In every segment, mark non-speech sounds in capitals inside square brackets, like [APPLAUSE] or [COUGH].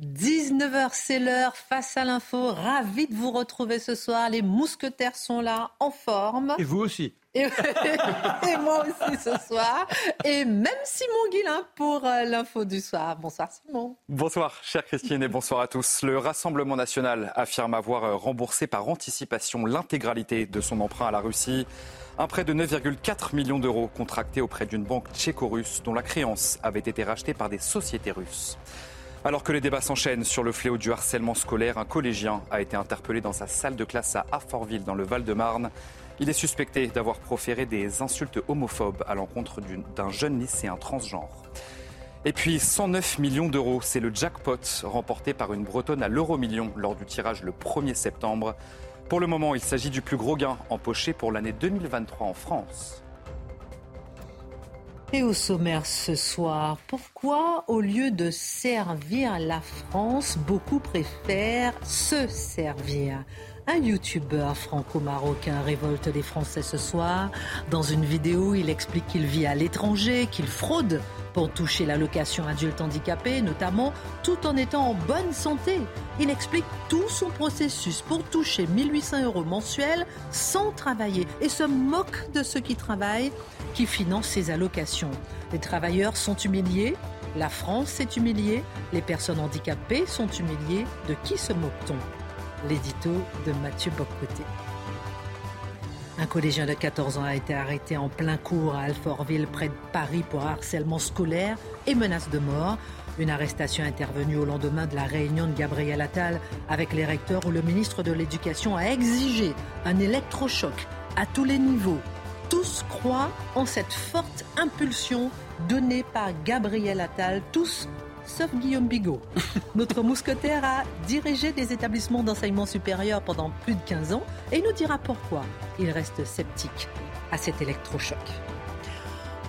19h, c'est l'heure. Face à l'info, ravi de vous retrouver ce soir. Les mousquetaires sont là, en forme. Et vous aussi. Et, [LAUGHS] et moi aussi ce soir. Et même Simon Guillain pour euh, l'info du soir. Bonsoir Simon. Bonsoir, chère Christine, et bonsoir à tous. Le Rassemblement national affirme avoir euh, remboursé par anticipation l'intégralité de son emprunt à la Russie. Un prêt de 9,4 millions d'euros contracté auprès d'une banque tchéco-russe dont la créance avait été rachetée par des sociétés russes. Alors que les débats s'enchaînent sur le fléau du harcèlement scolaire, un collégien a été interpellé dans sa salle de classe à Affortville, dans le Val-de-Marne. Il est suspecté d'avoir proféré des insultes homophobes à l'encontre d'un jeune lycéen transgenre. Et puis 109 millions d'euros, c'est le jackpot remporté par une Bretonne à l'euro-million lors du tirage le 1er septembre. Pour le moment, il s'agit du plus gros gain empoché pour l'année 2023 en France. Et au sommaire ce soir, pourquoi au lieu de servir la France, beaucoup préfèrent se servir? Un youtubeur franco-marocain révolte les Français ce soir. Dans une vidéo, il explique qu'il vit à l'étranger, qu'il fraude pour toucher l'allocation adulte handicapé, notamment tout en étant en bonne santé. Il explique tout son processus pour toucher 1800 euros mensuels sans travailler et se moque de ceux qui travaillent, qui financent ces allocations. Les travailleurs sont humiliés, la France est humiliée, les personnes handicapées sont humiliées. De qui se moque-t-on? L'édito de Mathieu Boccoté. Un collégien de 14 ans a été arrêté en plein cours à Alfortville, près de Paris, pour harcèlement scolaire et menace de mort. Une arrestation intervenue au lendemain de la réunion de Gabriel Attal avec les recteurs où le ministre de l'Éducation a exigé un électrochoc à tous les niveaux. Tous croient en cette forte impulsion donnée par Gabriel Attal, tous sauf Guillaume Bigot. [LAUGHS] Notre mousquetaire a dirigé des établissements d'enseignement supérieur pendant plus de 15 ans et nous dira pourquoi il reste sceptique à cet électrochoc.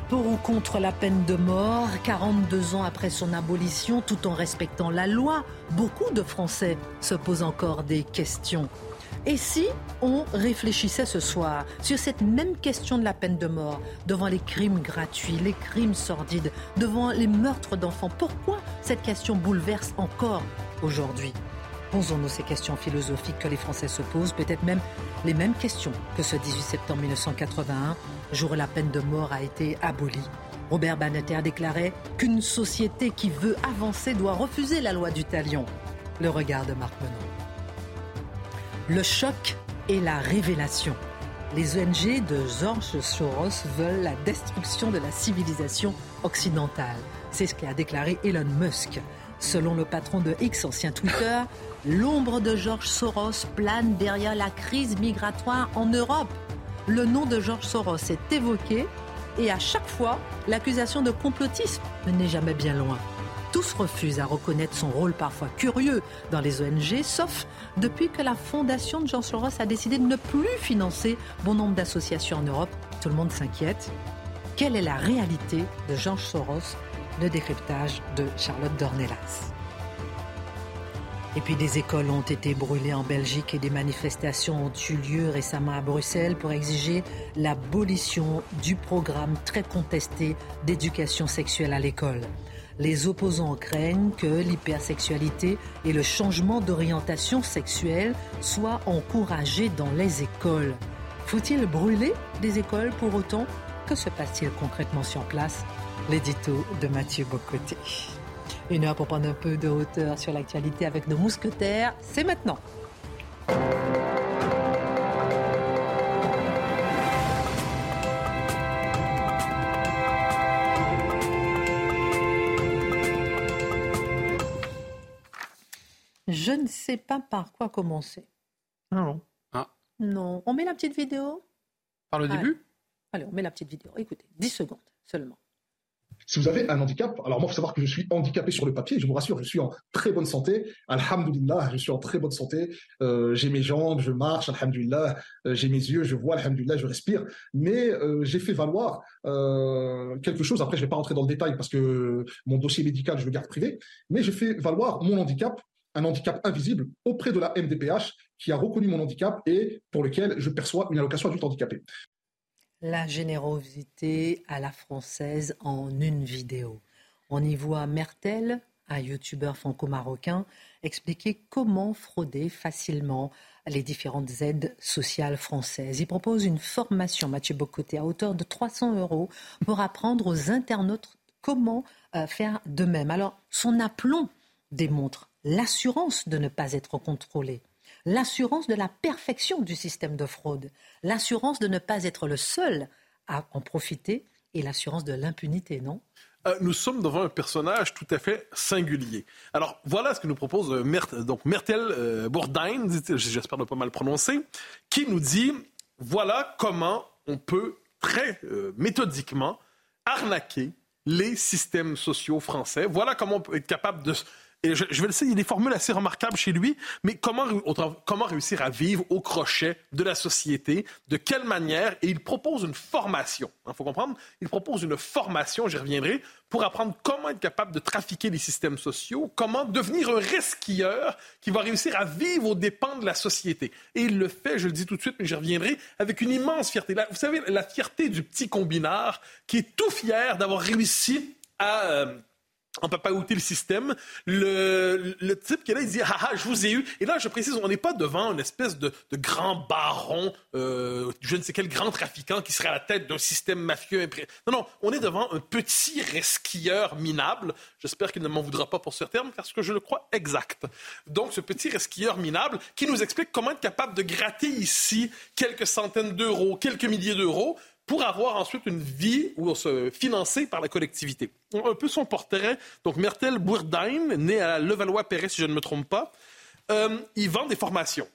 Pour ou contre la peine de mort, 42 ans après son abolition, tout en respectant la loi, beaucoup de Français se posent encore des questions. Et si on réfléchissait ce soir sur cette même question de la peine de mort, devant les crimes gratuits, les crimes sordides, devant les meurtres d'enfants, pourquoi cette question bouleverse encore aujourd'hui? Posons-nous ces questions philosophiques que les Français se posent, peut-être même les mêmes questions que ce 18 septembre 1981, jour où la peine de mort a été abolie. Robert Badinter déclarait qu'une société qui veut avancer doit refuser la loi du talion. Le regard de Marc Menon. Le choc et la révélation. Les ONG de George Soros veulent la destruction de la civilisation occidentale. C'est ce qu'a déclaré Elon Musk. Selon le patron de X, ancien Twitter, [LAUGHS] l'ombre de George Soros plane derrière la crise migratoire en Europe. Le nom de George Soros est évoqué et à chaque fois, l'accusation de complotisme n'est jamais bien loin. Tous refusent à reconnaître son rôle parfois curieux dans les ONG, sauf depuis que la fondation de George Soros a décidé de ne plus financer bon nombre d'associations en Europe. Tout le monde s'inquiète. Quelle est la réalité de George Soros Le décryptage de Charlotte Dornelas? Et puis des écoles ont été brûlées en Belgique et des manifestations ont eu lieu récemment à Bruxelles pour exiger l'abolition du programme très contesté d'éducation sexuelle à l'école. Les opposants craignent que l'hypersexualité et le changement d'orientation sexuelle soient encouragés dans les écoles. Faut-il brûler des écoles pour autant? Que se passe-t-il concrètement sur place? L'édito de Mathieu Bocoté. Une heure pour prendre un peu de hauteur sur l'actualité avec nos mousquetaires, c'est maintenant. Je ne sais pas par quoi commencer. Non. Non. On met la petite vidéo? Par le Ouais. début? Allez, on met la petite vidéo. Écoutez, 10 secondes seulement. si vous avez un handicap, alors moi, il faut savoir que je suis handicapé sur le papier, je vous rassure, je suis en très bonne santé. Alhamdulillah, je suis en très bonne santé. Euh, j'ai mes jambes, je marche, alhamdulillah. Euh, j'ai mes yeux, je vois, alhamdulillah, je respire. Mais euh, j'ai fait valoir quelque chose, après, je ne vais pas rentrer dans le détail parce que mon dossier médical, je le garde privé, mais j'ai fait valoir mon handicap un handicap invisible auprès de la MDPH qui a reconnu mon handicap et pour lequel je perçois une allocation adulte handicapé. La générosité à la française en une vidéo. On y voit Mertel, un youtubeur franco-marocain, expliquer comment frauder facilement les différentes aides sociales françaises. Il propose une formation, Mathieu Bocoté, à hauteur de 300 euros pour apprendre aux internautes comment euh, faire de même. Alors, son aplomb démontre l'assurance de ne pas être contrôlé l'assurance de la perfection du système de fraude, l'assurance de ne pas être le seul à en profiter et l'assurance de l'impunité, non? Euh, nous sommes devant un personnage tout à fait singulier. Alors, voilà ce que nous propose euh, donc Mertel euh, Bourdain, j'espère ne pas mal prononcer, qui nous dit voilà comment on peut très méthodiquement arnaquer les systèmes sociaux français. Voilà comment on peut être capable de et je, vais le dire, il y a des formules assez remarquables chez lui, mais comment, comment réussir à vivre au crochet de la société, de quelle manière, et il propose une formation. Il faut comprendre, il propose une formation, j'y reviendrai, pour apprendre comment être capable de trafiquer les systèmes sociaux, comment devenir un resquilleur qui va réussir à vivre aux dépens de la société. Et il le fait, je le dis tout de suite, mais j'y reviendrai, avec une immense fierté. vous savez, la fierté du petit combinard qui est tout fier d'avoir réussi à... Euh, on peut pas goûter le système. Le, type qui est là, il dit ah, ah je vous ai eu. Et là, je précise, on n'est pas devant une espèce de, grand baron, euh, je ne sais quel grand trafiquant qui serait à la tête d'un système mafieux. Non, non, on est devant un petit resquilleur minable. J'espère qu'il ne m'en voudra pas pour ce terme, parce que je le crois exact. Donc, ce petit resquilleur minable qui nous explique comment être capable de gratter ici quelques centaines d'euros, quelques milliers d'euros pour avoir ensuite une vie ou se financer par la collectivité. Un peu son portrait. Donc, Mertel Bourdain, né à Levallois-Perret, si je ne me trompe pas, euh, il vend des formations.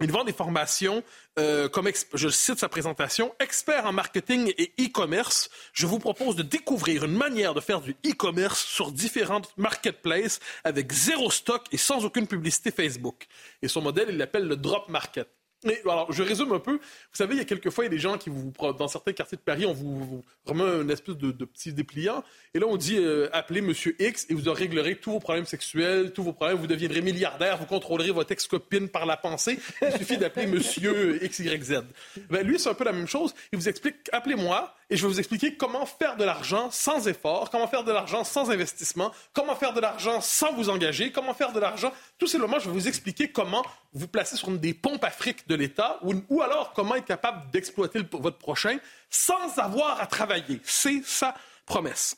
Il vend des formations, euh, comme je cite sa présentation, expert en marketing et e-commerce. Je vous propose de découvrir une manière de faire du e-commerce sur différentes marketplaces avec zéro stock et sans aucune publicité Facebook. Et son modèle, il l'appelle le drop market. Mais, alors, je résume un peu. Vous savez, il y a quelquefois, il y a des gens qui vous, dans certains quartiers de Paris, on vous, remet une espèce de, de, petit dépliant. Et là, on dit, euh, appelez Monsieur X et vous réglerez tous vos problèmes sexuels, tous vos problèmes. Vous deviendrez milliardaire, vous contrôlerez votre ex-copine par la pensée. Il suffit d'appeler [LAUGHS] Monsieur X, Y, Z. Ben, lui, c'est un peu la même chose. Il vous explique, appelez-moi et je vais vous expliquer comment faire de l'argent sans effort, comment faire de l'argent sans investissement, comment faire de l'argent sans vous engager, comment faire de l'argent. Tout simplement, je vais vous expliquer comment vous placer sur une des pompes afriques de l'État ou, alors comment être capable d'exploiter votre prochain sans avoir à travailler. C'est sa promesse.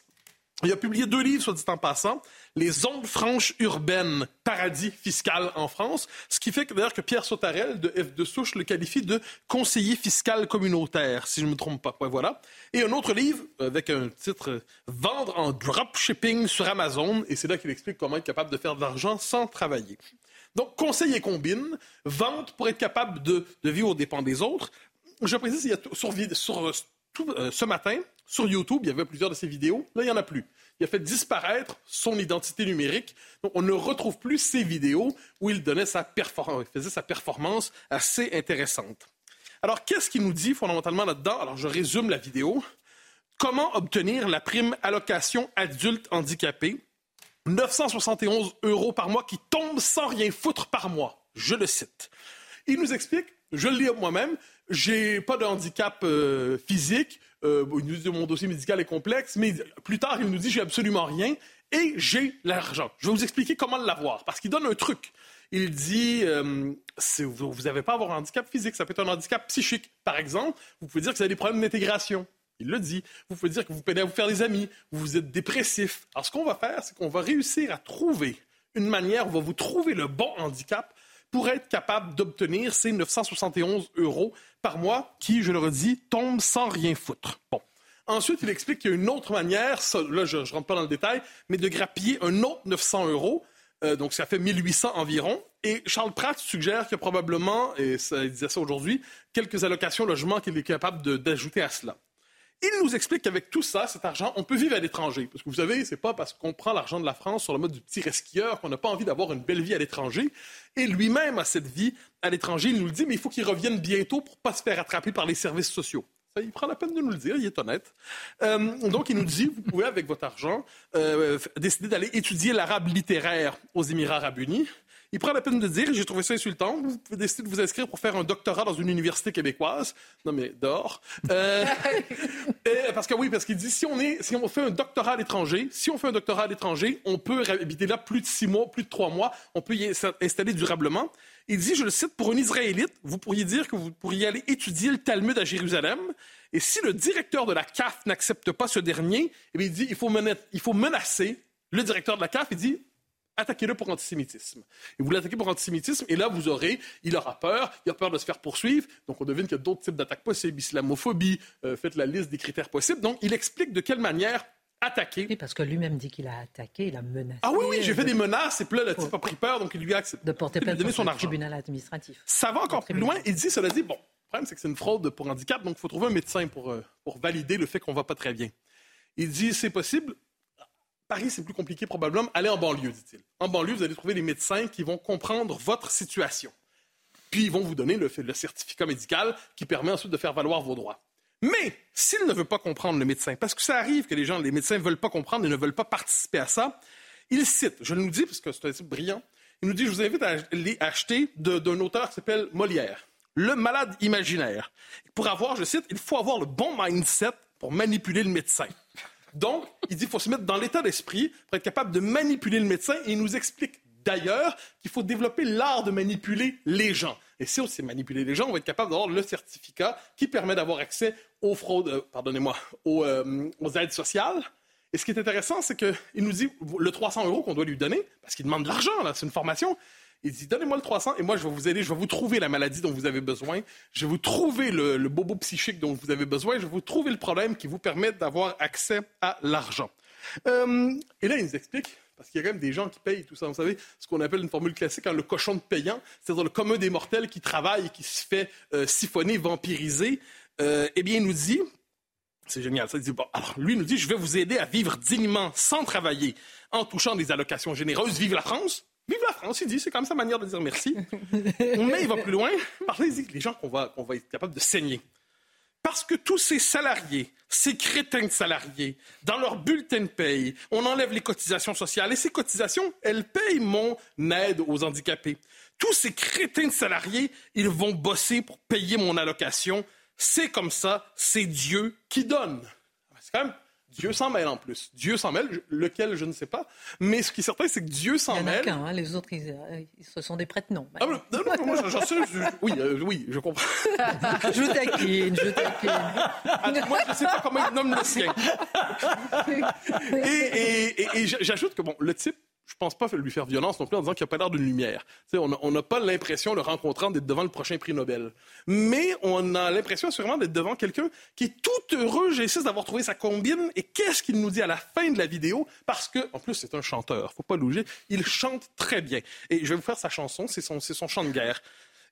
Il a publié deux livres, soit dit en passant, Les zones franches urbaines, paradis fiscal en France, ce qui fait d'ailleurs que Pierre Sautarel de F de Souche le qualifie de conseiller fiscal communautaire, si je ne me trompe pas. voilà. Et un autre livre avec un titre Vendre en dropshipping sur Amazon, et c'est là qu'il explique comment être capable de faire de l'argent sans travailler. Donc, conseil et combine, vente pour être capable de, vivre aux dépens des autres. Je précise, il y a sur, sur euh, ce matin, sur YouTube, il y avait plusieurs de ces vidéos. Là, il n'y en a plus. Il a fait disparaître son identité numérique. Donc, on ne retrouve plus ces vidéos où il, donnait sa faisait sa performance assez intéressante. Alors, qu'est-ce qu'il nous dit fondamentalement là-dedans? Alors, je résume la vidéo. Comment obtenir la prime allocation adulte handicapé? 971 euros par mois qui tombent sans rien foutre par mois. Je le cite. Il nous explique, je le lis moi-même, j'ai pas de handicap euh, physique, il nous dit mon dossier médical est complexe, mais plus tard, il nous dit j'ai absolument rien et j'ai l'argent. Je vais vous expliquer comment l'avoir, parce qu'il donne un truc. Il dit, euh, vous n'avez pas à avoir un handicap physique, ça peut être un handicap psychique. Par exemple, vous pouvez dire que vous avez des problèmes d'intégration. Il le dit. Vous pouvez dire que vous peinez à vous faire des amis, vous êtes dépressif. Alors, ce qu'on va faire, c'est qu'on va réussir à trouver une manière, on va vous trouver le bon handicap pour être capable d'obtenir ces 971 euros par mois qui, je le redis, tombent sans rien foutre. Bon. Ensuite, il explique qu'il y a une autre manière, là, je ne rentre pas dans le détail, mais de grappiller un autre 900 euros. Euh, donc, ça fait 1800 environ. Et Charles Pratt suggère qu'il y a probablement, et ça, il disait ça aujourd'hui, quelques allocations logement qu'il est capable d'ajouter à cela. Il nous explique qu'avec tout ça, cet argent, on peut vivre à l'étranger. Parce que vous savez, c'est pas parce qu'on prend l'argent de la France sur le mode du petit resquilleur qu'on n'a pas envie d'avoir une belle vie à l'étranger. Et lui-même a cette vie à l'étranger. Il nous le dit, mais il faut qu'il revienne bientôt pour pas se faire attraper par les services sociaux. Il prend la peine de nous le dire, il est honnête. Euh, donc, il nous dit, vous pouvez, avec votre argent, euh, décider d'aller étudier l'arabe littéraire aux Émirats arabes unis. Il prend la peine de dire, j'ai trouvé ça insultant, vous pouvez décider de vous inscrire pour faire un doctorat dans une université québécoise. Non, mais dehors. Euh, [LAUGHS] parce que oui, parce qu'il dit, si on, est, si on fait un doctorat à l'étranger, si on fait un doctorat à l'étranger, on peut habiter là plus de six mois, plus de trois mois, on peut y installer durablement. Il dit, je le cite, pour un Israélite, vous pourriez dire que vous pourriez aller étudier le Talmud à Jérusalem. Et si le directeur de la CAF n'accepte pas ce dernier, eh il dit, il faut, il faut menacer le directeur de la CAF. Il dit, attaquez-le pour antisémitisme. Et vous l'attaquez pour antisémitisme, et là, vous aurez, il aura peur, il a peur de se faire poursuivre, donc on devine qu'il y a d'autres types d'attaques possibles, islamophobie, euh, faites la liste des critères possibles. Donc, il explique de quelle manière attaquer. Oui, parce que lui-même dit qu'il a attaqué, il a menacé. Ah oui, oui, j'ai fait des menaces, et puis là, le type a pris peur, donc il lui a accepté de porter plainte donner son argent. tribunal administratif. Ça va encore plus loin, il dit, cela dit, bon, le problème, c'est que c'est une fraude pour handicap, donc il faut trouver un médecin pour, euh, pour valider le fait qu'on va pas très bien. Il dit, c'est possible, Paris, c'est plus compliqué probablement. Allez en banlieue, dit-il. En banlieue, vous allez trouver des médecins qui vont comprendre votre situation. Puis ils vont vous donner le, certificat médical qui permet ensuite de faire valoir vos droits. Mais s'il ne veut pas comprendre le médecin, parce que ça arrive que les gens, les médecins ne veulent pas comprendre et ne veulent pas participer à ça, il cite, je nous dis parce que c'est un type brillant, il nous dit, je vous invite à acheter d'un auteur qui s'appelle Molière, Le malade imaginaire. Pour avoir, je cite, il faut avoir le bon mindset pour manipuler le médecin. Donc, il dit qu'il faut se mettre dans l'état d'esprit pour être capable de manipuler le médecin et il nous explique d'ailleurs qu'il faut développer l'art de manipuler les gens. Et si on sait manipuler les gens, on va être capable d'avoir le certificat qui permet d'avoir accès aux fraudes, euh, pardonnez-moi, euh, aux, aides sociales. Et ce qui est intéressant, c'est qu'il nous dit le 300 euros qu'on doit lui donner, parce qu'il demande de l'argent, c'est une formation. Il dit Donnez-moi le 300 et moi, je vais vous aider. Je vais vous trouver la maladie dont vous avez besoin. Je vais vous trouver le, bobo psychique dont vous avez besoin. Je vais vous trouver le problème qui vous permet d'avoir accès à l'argent. Euh, et là, il nous explique parce qu'il y a quand même des gens qui payent tout ça. Vous savez, ce qu'on appelle une formule classique, hein, le cochon de payant, c'est-à-dire le commun des mortels qui travaille qui se fait euh, siphonner, vampiriser. Euh, eh bien, il nous dit, c'est génial, ça dit, bon, alors lui nous dit, je vais vous aider à vivre dignement sans travailler en touchant des allocations généreuses. Vive la France! Vive la France, il dit, c'est comme sa manière de dire merci. Mais il va plus loin, parce qu'il dit les gens qu'on va, va être capable de saigner. Parce que tous ces salariés, ces crétins de salariés, dans leur bulletin de paye, on enlève les cotisations sociales. Et ces cotisations, elles payent mon aide aux handicapés. Tous ces crétins de salariés, ils vont bosser pour payer mon allocation. C'est comme ça, c'est Dieu qui donne. C'est quand même Dieu s'en mêle en plus. Dieu s'en mêle, lequel je ne sais pas. Mais ce qui est certain, c'est que Dieu s'en mêle. Il y en a qu'un, hein, les autres, ils, euh, ce sont des prêtres, non. Ah, non, non, moi, j'en sais, oui, euh, oui, je comprends. [LAUGHS] je taquine, je taquine. Ah, moi, je ne sais pas comment il nomme le sien. [LAUGHS] et, et, et j'ajoute que, bon, le type, je pense pas lui faire violence non plus en disant qu'il n'a pas l'air d'une lumière. on n'a pas l'impression, le rencontrant, d'être devant le prochain prix Nobel. Mais on a l'impression sûrement d'être devant quelqu'un qui est tout heureux, j'insiste, d'avoir trouvé sa combine. Et qu'est-ce qu'il nous dit à la fin de la vidéo? Parce que, en plus, c'est un chanteur, faut pas louger. Il chante très bien. Et je vais vous faire sa chanson, c'est son chant de guerre.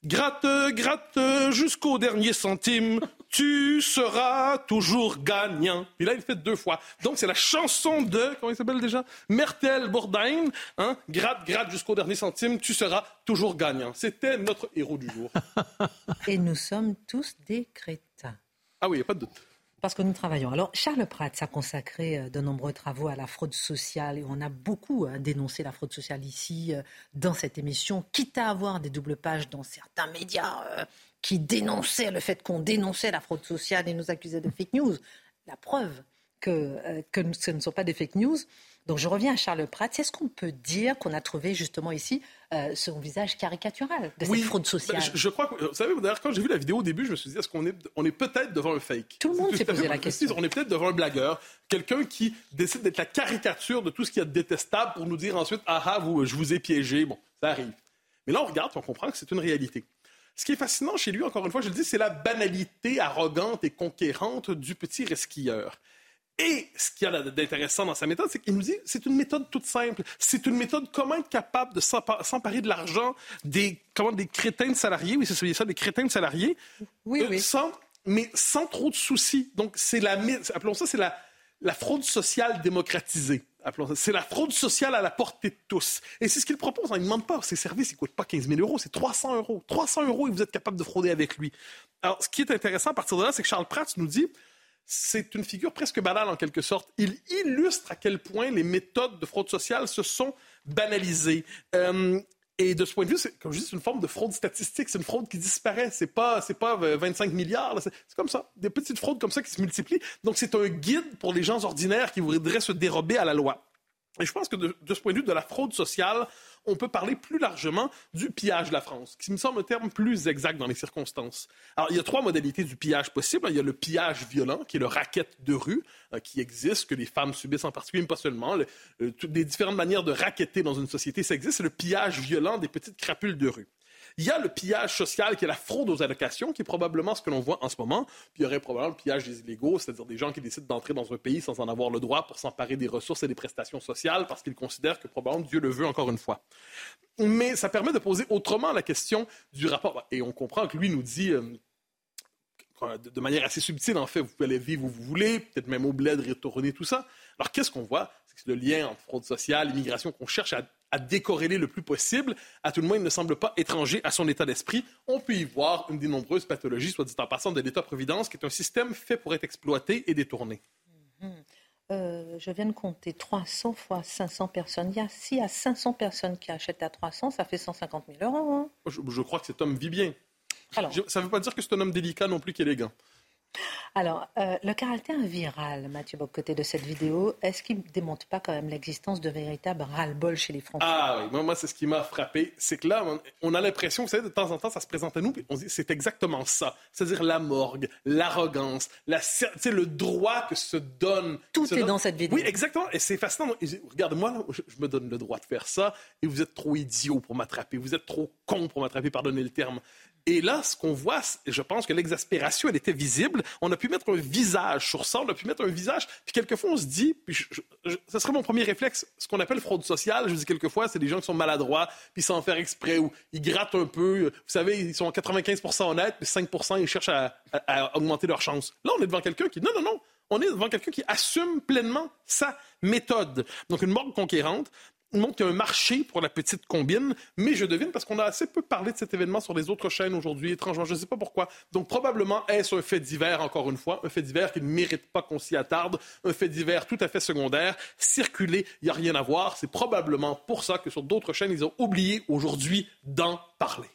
Gratte, gratte jusqu'au dernier centime, tu seras toujours gagnant. Puis là, il fait deux fois. Donc, c'est la chanson de, comment il s'appelle déjà? Mertel Bourdain. Hein? Gratte, gratte jusqu'au dernier centime, tu seras toujours gagnant. C'était notre héros du jour. Et nous sommes tous des crétins. Ah oui, il n'y a pas de doute parce que nous travaillons. Alors, Charles Pratt a consacré euh, de nombreux travaux à la fraude sociale et on a beaucoup euh, dénoncé la fraude sociale ici euh, dans cette émission, quitte à avoir des doubles pages dans certains médias qui dénonçaient le fait qu'on dénonçait la fraude sociale et nous accusaient de fake news. La preuve que, que ce ne sont pas des fake news, donc je reviens à Charles Pratt. Est-ce qu'on peut dire qu'on a trouvé justement ici euh, son visage caricatural de cette fraude sociale je, crois que, vous savez, d'ailleurs, quand j'ai vu la vidéo au début, je me suis dit, est-ce qu'on est, on est peut-être devant un fake? Tout le monde s'est posé la question. On est peut-être devant un blagueur, quelqu'un qui décide d'être la caricature de tout ce qui est détestable pour nous dire ensuite, ah ah, vous, je vous ai piégé. Bon, ça arrive. Mais là, on regarde, on comprend que c'est une réalité. Ce qui est fascinant chez lui, encore une fois, je le dis, c'est la banalité arrogante et conquérante du petit resquilleur. Et ce qu'il y a d'intéressant dans sa méthode, c'est qu'il nous dit c'est une méthode toute simple. C'est une méthode comment être capable de s'emparer de l'argent des, comment, des crétins de salariés, oui, c'est ça, des crétins de salariés, oui, euh, oui. sans mais sans trop de soucis. Donc, c'est la, appelons ça, c'est la, la fraude sociale démocratisée. C'est la fraude sociale à la portée de tous. Et c'est ce qu'il propose. Il ne demande pas ses services, ne coûtent pas 15 000 euros, c'est 300 euros. 300 euros et vous êtes capable de frauder avec lui. Alors, ce qui est intéressant à partir de là, c'est que Charles Pratt nous dit c'est une figure presque banale en quelque sorte. Il illustre à quel point les méthodes de fraude sociale se sont banalisées. Euh, et de ce point de vue, c'est, comme je dis, c'est une forme de fraude statistique. C'est une fraude qui disparaît. C'est pas, c'est pas 25 euh, milliards. C'est, comme ça. Des petites fraudes comme ça qui se multiplient. Donc, c'est un guide pour les gens ordinaires qui voudraient se dérober à la loi. Et je pense que de, ce point de vue de la fraude sociale, on peut parler plus largement du pillage de la France, qui me semble un terme plus exact dans les circonstances. Alors, il y a trois modalités du pillage possible. Il y a le pillage violent, qui est le racket de rue, euh, qui existe, que les femmes subissent en particulier, mais pas seulement. toutes les différentes manières de racketter dans une société, ça existe. C'est le pillage violent des petites crapules de rue. Il y a le pillage social qui est la fraude aux allocations, qui est probablement ce que l'on voit en ce moment. Puis il y aurait probablement le pillage des illégaux, c'est-à-dire des gens qui décident d'entrer dans un pays sans en avoir le droit pour s'emparer des ressources et des prestations sociales parce qu'ils considèrent que probablement Dieu le veut encore une fois. Mais ça permet de poser autrement la question du rapport. Et on comprend que lui nous dit. Euh, de manière assez subtile, en fait, vous pouvez aller vivre où vous voulez, peut-être même au bled, retourner, tout ça. Alors, qu'est-ce qu'on voit? C'est le lien entre fraude sociale, immigration qu'on cherche à à décorréler le plus possible. À tout le moins, il ne semble pas étranger à son état d'esprit. On peut y voir une des nombreuses pathologies, soit dit en passant, de l'État-providence, qui est un système fait pour être exploité et détourné. Mm-hmm. Euh, je viens de compter 300 fois 500 personnes. Il y a, s'il y a 500 personnes qui achètent à 300, ça fait 150 000 euros. Hein. Je, crois que cet homme vit bien. ça ne veut pas dire que c'est un homme délicat non plus qu'élégant. Alors, euh, le caractère viral, Mathieu côté de cette vidéo, est-ce qu'il ne démontre pas quand même l'existence de véritables ras-le-bol chez les Français? Ah oui, moi, c'est ce qui m'a frappé. C'est que là, on a l'impression, vous savez, de temps en temps, ça se présente à nous, puis on se dit, c'est exactement ça. C'est-à-dire la morgue, l'arrogance, la, le droit que se donne. Tout est dans cette vidéo. Oui, exactement. Et c'est fascinant. Regarde, moi, je, je me donne le droit de faire ça, et vous êtes trop idiot pour m'attraper. Vous êtes trop con pour m'attraper, pardonnez le terme. Et là, ce qu'on voit, je pense que l'exaspération, elle était visible. On a pu mettre un visage sur ça, on a pu mettre un visage. Puis quelquefois, on se dit, ce serait mon premier réflexe, ce qu'on appelle fraude sociale, je dis quelquefois, c'est des gens qui sont maladroits, puis sans faire exprès, ou ils grattent un peu. Vous savez, ils sont 95% honnêtes, puis 5% ils cherchent à, à augmenter leurs chances. Là, on est devant quelqu'un qui, non, non, non, on est devant quelqu'un qui assume pleinement sa méthode. Donc, une morgue conquérante, montre qu'il y a un marché pour la petite combine, mais je devine parce qu'on a assez peu parlé de cet événement sur les autres chaînes aujourd'hui, étrangement, je ne sais pas pourquoi. Donc probablement est-ce un fait divers, encore une fois, un fait divers qui ne mérite pas qu'on s'y attarde, un fait divers tout à fait secondaire, circuler, il n'y a rien à voir. C'est probablement pour ça que sur d'autres chaînes, ils ont oublié aujourd'hui d'en parler.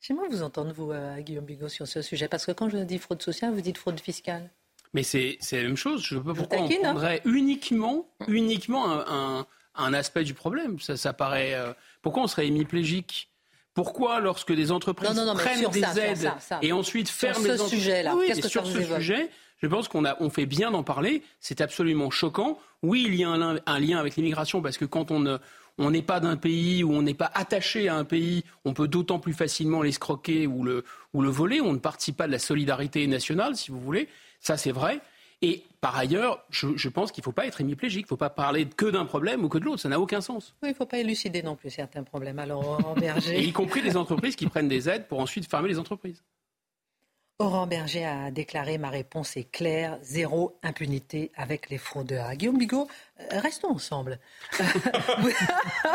J'aimerais vous entendre, vous, euh, Guillaume Bigot, sur ce sujet, parce que quand je dis fraude sociale, vous dites fraude fiscale. Mais c'est la même chose. Je ne sais pas pourquoi on hein prendrait uniquement, uniquement un un aspect du problème. Ça, ça paraît. Euh, pourquoi on serait hémiplégique? Pourquoi, lorsque des entreprises prennent des aides et ensuite ferment sur ce sujet-là, oui, sur ce sujet, je pense qu'on a, on fait bien d'en parler. C'est absolument choquant. Oui, il y a un, un lien avec l'immigration parce que quand on on n'est pas d'un pays ou on n'est pas attaché à un pays, on peut d'autant plus facilement l'escroquer ou le, ou le voler. On ne participe pas de la solidarité nationale, si vous voulez. Ça, c'est vrai. Et par ailleurs, je, pense qu'il ne faut pas être hémiplégique, il ne faut pas parler que d'un problème ou que de l'autre, ça n'a aucun sens. Oui, il ne faut pas élucider non plus certains problèmes. Alors, en [LAUGHS] Berger. y compris les entreprises qui prennent des aides pour ensuite fermer les entreprises. Aurore Berger a déclaré Ma réponse est claire, zéro impunité avec les fraudeurs. Guillaume Bigot, euh, restons ensemble.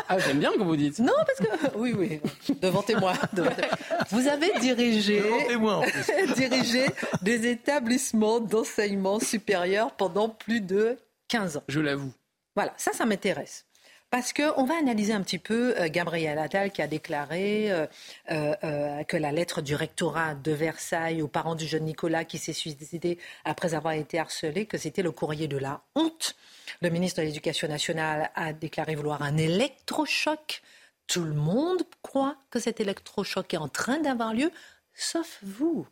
ah, j'aime bien que vous dites. Non, parce que. Oui, oui, devant témoin. [LAUGHS] Vous avez dirigé, [LAUGHS] dirigé des établissements d'enseignement supérieur pendant plus de 15 ans. Je l'avoue. Voilà, ça, ça m'intéresse. Parce qu'on va analyser un petit peu euh, Gabriel Attal qui a déclaré euh, euh, que la lettre du rectorat de Versailles aux parents du jeune Nicolas qui s'est suicidé après avoir été harcelé, que c'était le courrier de la honte. Le ministre de l'Éducation nationale a déclaré vouloir un électrochoc. Tout le monde croit que cet électrochoc est en train d'avoir lieu, sauf vous.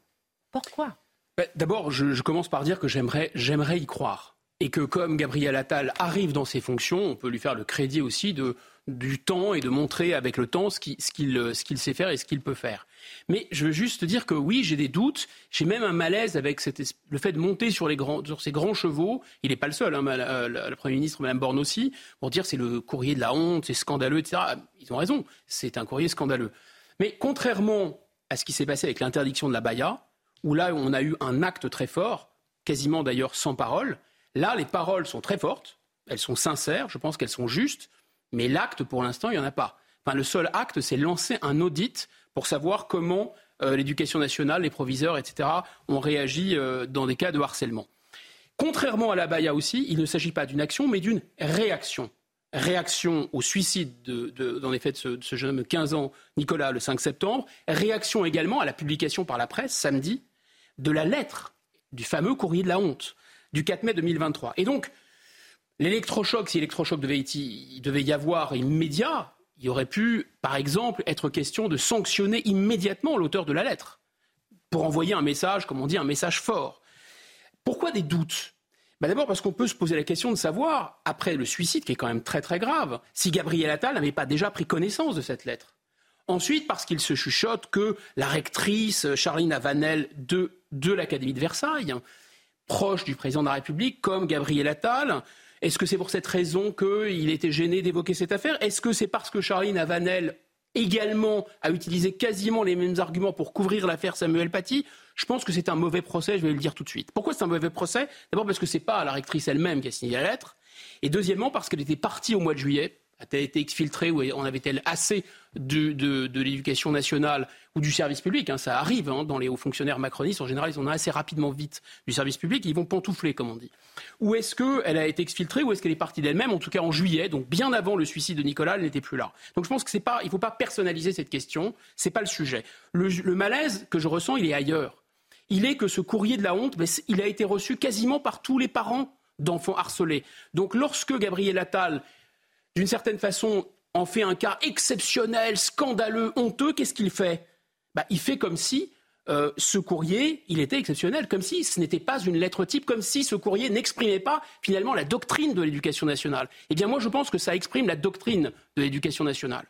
Pourquoi? Ben, D'abord, je, commence par dire que j'aimerais y croire et que comme Gabriel Attal arrive dans ses fonctions, on peut lui faire le crédit aussi de, du temps et de montrer avec le temps ce qu'il sait faire et ce qu'il peut faire. Mais je veux juste dire que oui, j'ai des doutes, j'ai même un malaise avec le fait de monter sur, les grands, ces grands chevaux. Il n'est pas le seul, hein, le, Premier ministre, Mme Borne aussi, pour dire c'est le courrier de la honte, c'est scandaleux, etc. Ils ont raison, c'est un courrier scandaleux. Mais contrairement à ce qui s'est passé avec l'interdiction de la baya, où là on a eu un acte très fort, quasiment d'ailleurs sans parole. Là, les paroles sont très fortes, elles sont sincères, je pense qu'elles sont justes, mais l'acte, pour l'instant, il n'y en a pas. Le seul acte, c'est lancer un audit pour savoir comment euh, l'éducation nationale, les proviseurs, etc., ont réagi euh, dans des cas de harcèlement. Contrairement à la Baïa aussi, il ne s'agit pas d'une action, mais d'une réaction. Réaction au suicide de, de, dans les faits de ce, jeune homme de 15 ans, Nicolas, le 5 septembre. Réaction également à la publication par la presse, samedi, de la lettre du fameux courrier de la honte du 4 mai 2023. Et donc, l'électrochoc, si l'électrochoc devait, devait y avoir immédiat, il aurait pu, par exemple, être question de sanctionner immédiatement l'auteur de la lettre pour envoyer un message, comme on dit, un message fort. Pourquoi des doutes? Bah, D'abord parce qu'on peut se poser la question de savoir, après le suicide, qui est quand même très très grave, si Gabriel Attal n'avait pas déjà pris connaissance de cette lettre. Ensuite, parce qu'il se chuchote que la rectrice Charline Avanel de l'Académie de Versailles, proche du président de la République, comme Gabriel Attal, est-ce que c'est pour cette raison qu'il était gêné d'évoquer cette affaire? Est-ce que c'est parce que Charline Avanel également a utilisé quasiment les mêmes arguments pour couvrir l'affaire Samuel Paty? Je pense que c'est un mauvais procès, je vais le dire tout de suite. Pourquoi c'est un mauvais procès? D'abord parce que ce n'est pas la rectrice elle-même qui a signé la lettre, et deuxièmement parce qu'elle était partie au mois de juillet a-t-elle été exfiltrée ou en avait-elle assez de, de, l'éducation nationale ou du service public hein, Ça arrive hein, dans les hauts fonctionnaires macronistes. En général, ils en ont assez rapidement vite du service public. Ils vont pantoufler, comme on dit. Ou est-ce qu'elle a été exfiltrée ou est-ce qu'elle est partie d'elle-même En tout cas, en juillet, donc bien avant le suicide de Nicolas, elle n'était plus là. Donc je pense qu'il ne faut pas personnaliser cette question. Ce n'est pas le sujet. Le, malaise que je ressens, il est ailleurs. Il est que ce courrier de la honte, il a été reçu quasiment par tous les parents d'enfants harcelés. Donc lorsque Gabriel Attal d'une certaine façon, en fait un cas exceptionnel, scandaleux, honteux, qu'est-ce qu'il fait? Bah, Il fait comme si euh, ce courrier, il était exceptionnel, comme si ce n'était pas une lettre type, comme si ce courrier n'exprimait pas finalement la doctrine de l'éducation nationale. Eh bien moi je pense que ça exprime la doctrine de l'éducation nationale.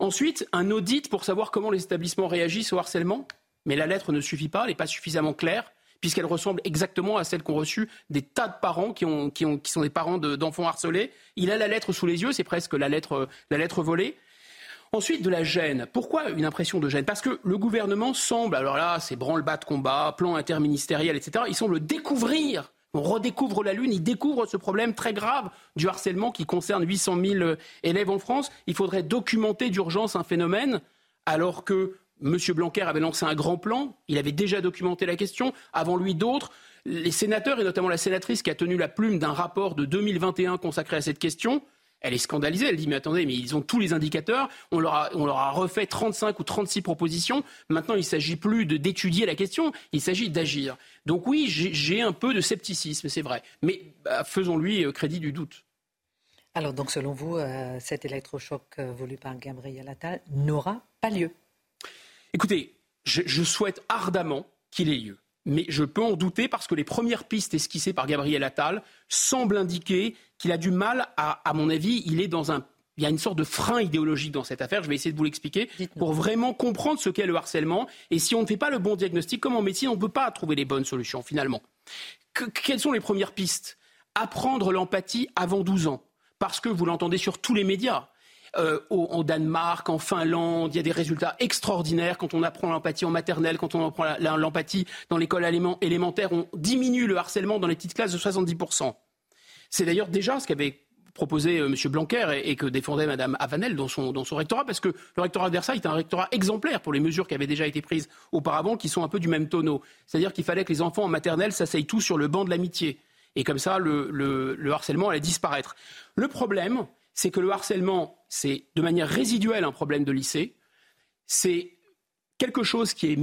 Ensuite, un audit pour savoir comment les établissements réagissent au harcèlement, mais la lettre ne suffit pas, elle n'est pas suffisamment claire puisqu'elle ressemble exactement à celle qu'ont reçue des tas de parents qui, sont des parents d'enfants harcelés. Il a la lettre sous les yeux, c'est presque la lettre, la lettre volée. Ensuite, de la gêne. Pourquoi une impression de gêne? Parce que le gouvernement semble, alors là, c'est branle-bas de combat, plan interministériel, etc., il semble découvrir, on redécouvre la Lune, il découvre ce problème très grave du harcèlement qui concerne 800 000 élèves en France. Il faudrait documenter d'urgence un phénomène, alors que M. Blanquer avait lancé un grand plan, il avait déjà documenté la question, avant lui d'autres. Les sénateurs, et notamment la sénatrice qui a tenu la plume d'un rapport de 2021 consacré à cette question, elle est scandalisée. Elle dit Mais attendez, mais ils ont tous les indicateurs. On leur a, refait 35 ou 36 propositions. Maintenant, il ne s'agit plus d'étudier la question, il s'agit d'agir. Donc, oui, j'ai un peu de scepticisme, c'est vrai. Mais bah, faisons-lui euh, crédit du doute. Alors, donc, selon vous, euh, cet électrochoc euh, voulu par Gabriel Attal n'aura pas lieu Écoutez, je, souhaite ardemment qu'il ait lieu. Mais je peux en douter parce que les premières pistes esquissées par Gabriel Attal semblent indiquer qu'il a du mal à, à mon avis, il est dans un il y a une sorte de frein idéologique dans cette affaire. Je vais essayer de vous l'expliquer pour vraiment comprendre ce qu'est le harcèlement. Et si on ne fait pas le bon diagnostic, comme en médecine, on ne peut pas trouver les bonnes solutions finalement. quelles sont les premières pistes? Apprendre l'empathie avant 12 ans. Parce que vous l'entendez sur tous les médias. Euh, au, Danemark, en Finlande. Il y a des résultats extraordinaires quand on apprend l'empathie en maternelle, quand on apprend l'empathie dans l'école élémentaire. On diminue le harcèlement dans les petites classes de 70%. C'est d'ailleurs déjà ce qu'avait proposé euh, M. Blanquer et, que défendait Mme Avanel dans son, dans son rectorat, parce que le rectorat de Versailles est un rectorat exemplaire pour les mesures qui avaient déjà été prises auparavant, qui sont un peu du même tonneau. C'est-à-dire qu'il fallait que les enfants en maternelle s'asseyent tous sur le banc de l'amitié. Et comme ça, le harcèlement allait disparaître. Le problème, c'est que le harcèlement, c'est de manière résiduelle un problème de lycée. C'est quelque chose qui,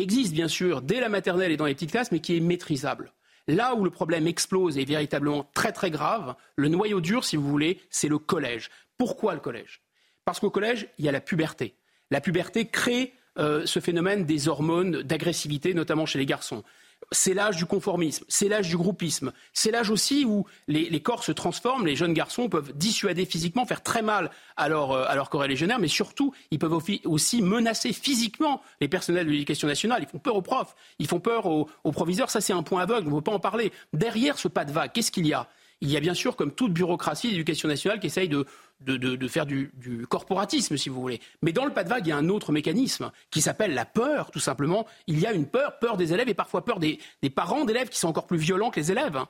existe, bien sûr, dès la maternelle et dans les petites classes, mais qui est maîtrisable. Là où le problème explose et est véritablement très très grave, le noyau dur, si vous voulez, c'est le collège. Pourquoi le collège? Parce qu'au collège, il y a la puberté. La puberté crée euh, ce phénomène des hormones d'agressivité, notamment chez les garçons c'est l'âge du conformisme, c'est l'âge du groupisme, c'est l'âge aussi où les, corps se transforment, les jeunes garçons peuvent dissuader physiquement, faire très mal à leur, euh, à corps légionnaire, mais surtout, ils peuvent aussi menacer physiquement les personnels de l'éducation nationale. Ils font peur aux profs, ils font peur aux, proviseurs, ça c'est un point aveugle, on ne veut pas en parler. Derrière ce pas de vague, qu'est-ce qu'il y a? Il y a bien sûr, comme toute bureaucratie d'éducation nationale, qui essaye de, de, faire du, corporatisme, si vous voulez. Mais dans le pas de vague, il y a un autre mécanisme qui s'appelle la peur, tout simplement. Il y a une peur, peur des élèves et parfois peur des, des parents d'élèves qui sont encore plus violents que les élèves.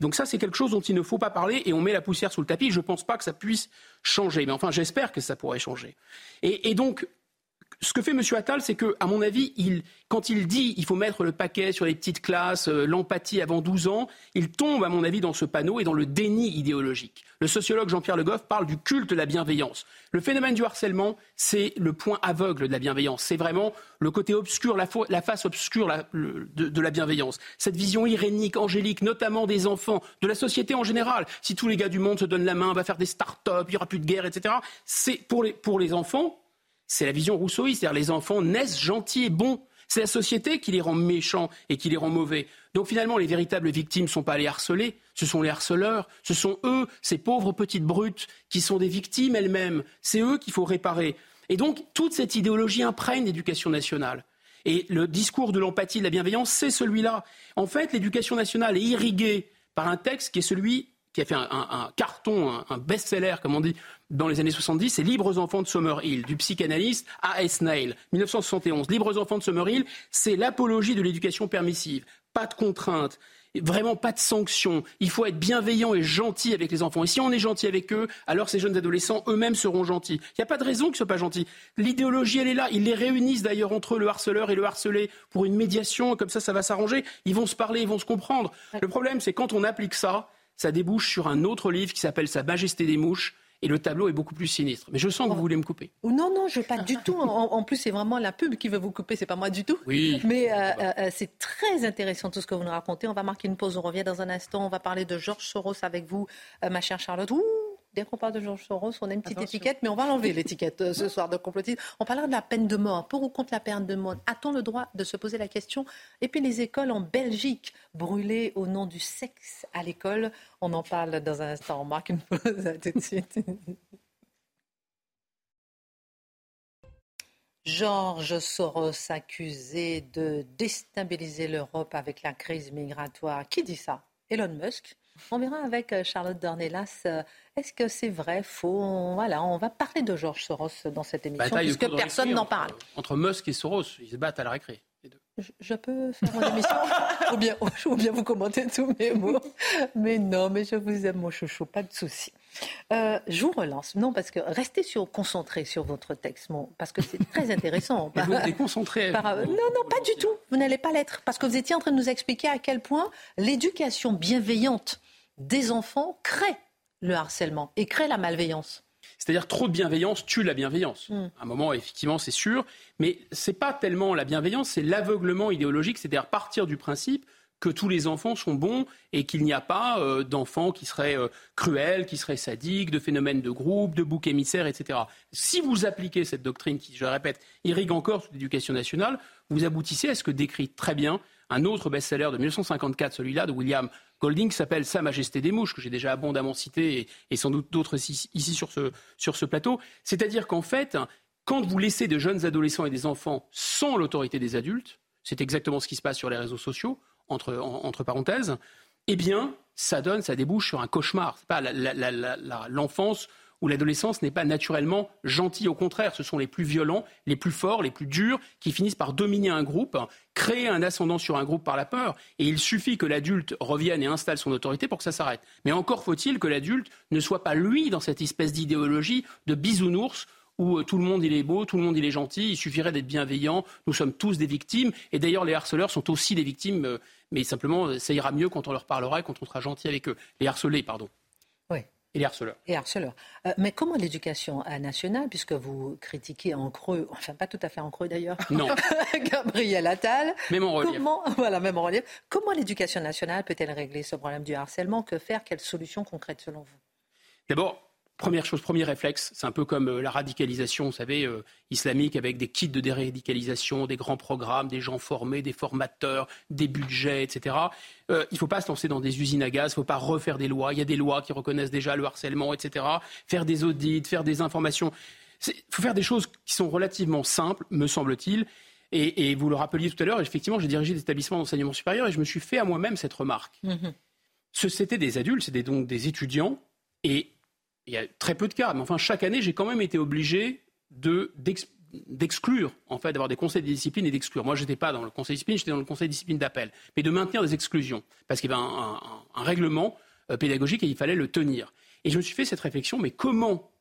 Donc ça, c'est quelque chose dont il ne faut pas parler et on met la poussière sous le tapis. Je ne pense pas que ça puisse changer. Mais enfin, j'espère que ça pourrait changer. Et, et donc, ce que fait M. Attal, c'est que, à mon avis, quand il dit qu'il faut mettre le paquet sur les petites classes, euh, l'empathie avant 12 ans, il tombe, à mon avis, dans ce panneau et dans le déni idéologique. Le sociologue Jean-Pierre Le Goff parle du culte de la bienveillance. Le phénomène du harcèlement, c'est le point aveugle de la bienveillance. C'est vraiment le côté obscur, la, face obscure de, la bienveillance. Cette vision irénique, angélique, notamment des enfants, de la société en général. Si tous les gars du monde se donnent la main, on va faire des start-up, il n'y aura plus de guerre, etc. C'est pour les enfants, c'est la vision rousseauiste, c'est-à-dire les enfants naissent gentils et bons. C'est la société qui les rend méchants et qui les rend mauvais. Donc finalement, les véritables victimes ne sont pas les harcelés, ce sont les harceleurs, ce sont eux, ces pauvres petites brutes, qui sont des victimes elles-mêmes. C'est eux qu'il faut réparer. Et donc, toute cette idéologie imprègne l'éducation nationale. Et le discours de l'empathie, de la bienveillance, c'est celui-là. En fait, l'éducation nationale est irriguée par un texte qui est celui qui a fait un, carton, un, best-seller, comme on dit, dans les années 70, c'est Libres enfants de Summerhill, du psychanalyste A.S. Nail, 1971. Libres enfants de Summerhill, c'est l'apologie de l'éducation permissive. Pas de contraintes, vraiment pas de sanctions. Il faut être bienveillant et gentil avec les enfants. Et si on est gentil avec eux, alors ces jeunes adolescents eux-mêmes seront gentils. Il n'y a pas de raison qu'ils ne soient pas gentils. L'idéologie, elle est là. Ils les réunissent d'ailleurs entre eux, le harceleur et le harcelé, pour une médiation. Comme ça, ça va s'arranger. Ils vont se parler, ils vont se comprendre. Le problème, c'est quand on applique ça, ça débouche sur un autre livre qui s'appelle Sa Majesté des mouches. Et le tableau est beaucoup plus sinistre. Mais je sens que vous voulez me couper. Non, non, je veux pas du tout. En, plus, c'est vraiment la pub qui veut vous couper, c'est pas moi du tout. Oui. Mais euh, euh, euh, c'est très intéressant tout ce que vous nous racontez. On va marquer une pause, on revient dans un instant. On va parler de Georges Soros avec vous, ma chère Charlotte. Ouh dès qu'on parle de Georges Soros, on a une petite étiquette, mais on va l'enlever l'étiquette euh, ce soir de complotisme. On parlera de la peine de mort. Pour ou contre la peine de mort? A-t-on le droit de se poser la question? Et puis les écoles en Belgique brûlées au nom du sexe à l'école. On en parle dans un instant. On marque une pause. À tout de suite. Georges Soros accusé de déstabiliser l'Europe avec la crise migratoire. Qui dit ça? Elon Musk. On verra avec euh, Charlotte Dornelas. Euh, est-ce que c'est vrai, faux? Voilà, on va parler de Georges Soros dans cette émission, puisque personne n'en parle. Entre Musk et Soros, ils se battent à la récré. Je, peux faire mon émission [LAUGHS] ou, bien, ou bien vous commentez tous mes mots. Mais non, mais je vous aime, mon chouchou, pas de souci. Euh, je vous relance. Non, parce que restez sur, concentré sur votre texte, parce que c'est très intéressant. [LAUGHS] vous êtes concentré. non, non, pas du tout. Vous n'allez pas l'être. Parce que vous étiez en train de nous expliquer à quel point l'éducation bienveillante des enfants crée le harcèlement et crée la malveillance. C'est-à-dire trop de bienveillance tue la bienveillance. Hmm. À un moment, effectivement, c'est sûr, mais c'est pas tellement la bienveillance, c'est l'aveuglement idéologique, c'est-à-dire partir du principe que tous les enfants sont bons et qu'il n'y a pas euh, d'enfants qui seraient euh, cruels, qui seraient sadiques, de phénomènes de groupe, de boucs émissaires, etc. Si vous appliquez cette doctrine qui, je le répète, irrigue encore toute l'éducation nationale, vous aboutissez à ce que décrit très bien un autre best-seller de 1954, celui-là de William Golding, qui s'appelle Sa Majesté des Mouches, que j'ai déjà abondamment cité et, sans doute d'autres ici, sur, ce, sur ce plateau. C'est-à-dire qu'en fait, quand vous laissez de jeunes adolescents et des enfants sans l'autorité des adultes, c'est exactement ce qui se passe sur les réseaux sociaux, entre, entre parenthèses, eh bien, ça donne, ça débouche sur un cauchemar. C'est pas l'enfance où l'adolescence n'est pas naturellement gentille. Au contraire, ce sont les plus violents, les plus forts, les plus durs qui finissent par dominer un groupe, créer un ascendant sur un groupe par la peur. Et il suffit que l'adulte revienne et installe son autorité pour que ça s'arrête. Mais encore faut-il que l'adulte ne soit pas lui dans cette espèce d'idéologie de bisounours où euh, tout le monde il est beau, tout le monde il est gentil, il suffirait d'être bienveillant, nous sommes tous des victimes, et d'ailleurs les harceleurs sont aussi des victimes, euh, mais simplement ça ira mieux quand on leur parlera et quand on sera gentil avec eux. Les harcelés, pardon. Et les harceleurs. Et harceleurs. Euh, mais comment l'éducation nationale, puisque vous critiquez en creux, enfin pas tout à fait en creux d'ailleurs, [LAUGHS] non. [LAUGHS] Gabriel Attal. Même en relief. Comment, [LAUGHS] voilà, même en relief. Comment l'éducation nationale peut-elle régler ce problème du harcèlement? Que faire? Quelles solutions concrètes selon vous? D'abord, Première chose, premier réflexe, c'est un peu comme euh, la radicalisation, vous savez, euh, islamique, avec des kits de déradicalisation, des grands programmes, des gens formés, des formateurs, des budgets, etc. Euh, il ne faut pas se lancer dans des usines à gaz, il ne faut pas refaire des lois. Il y a des lois qui reconnaissent déjà le harcèlement, etc. Faire des audits, faire des informations. Il faut faire des choses qui sont relativement simples, me semble-t-il. Et, vous le rappeliez tout à l'heure, effectivement, j'ai dirigé des établissements d'enseignement supérieur et je me suis fait à moi-même cette remarque. Mm-hmm. C'était des adultes, c'était donc des étudiants, et il y a très peu de cas, mais enfin, chaque année, j'ai quand même été obligé de, d'exclure, en fait, d'avoir des conseils de discipline et d'exclure. Moi, je n'étais pas dans le conseil de discipline, j'étais dans le conseil de discipline d'appel, mais de maintenir des exclusions, parce qu'il y avait un, règlement euh, pédagogique et il fallait le tenir. Et je me suis fait cette réflexion, mais comment,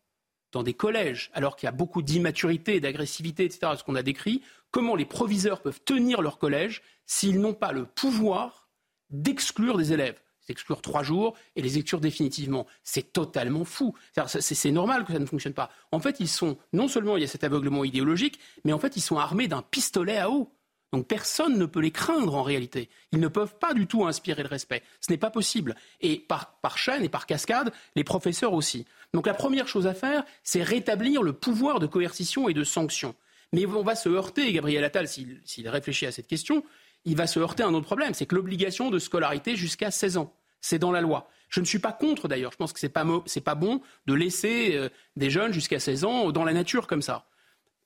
dans des collèges, alors qu'il y a beaucoup d'immaturité, d'agressivité, etc., ce qu'on a décrit, comment les proviseurs peuvent tenir leur collège s'ils n'ont pas le pouvoir d'exclure des élèves? Exclure trois jours et les exclure définitivement. C'est totalement fou. C'est normal que ça ne fonctionne pas. En fait, ils sont, non seulement il y a cet aveuglement idéologique, mais en fait, ils sont armés d'un pistolet à eau. Donc personne ne peut les craindre en réalité. Ils ne peuvent pas du tout inspirer le respect. Ce n'est pas possible. Et par, par chaîne et par cascade, les professeurs aussi. Donc la première chose à faire, c'est rétablir le pouvoir de coercition et de sanction. Mais on va se heurter, Gabriel Attal, s'il réfléchit à cette question, il va se heurter à un autre problème, c'est que l'obligation de scolarité jusqu'à 16 ans. C'est dans la loi. Je ne suis pas contre d'ailleurs. Je pense que ce n'est pas, pas, bon de laisser euh, des jeunes jusqu'à 16 ans dans la nature comme ça.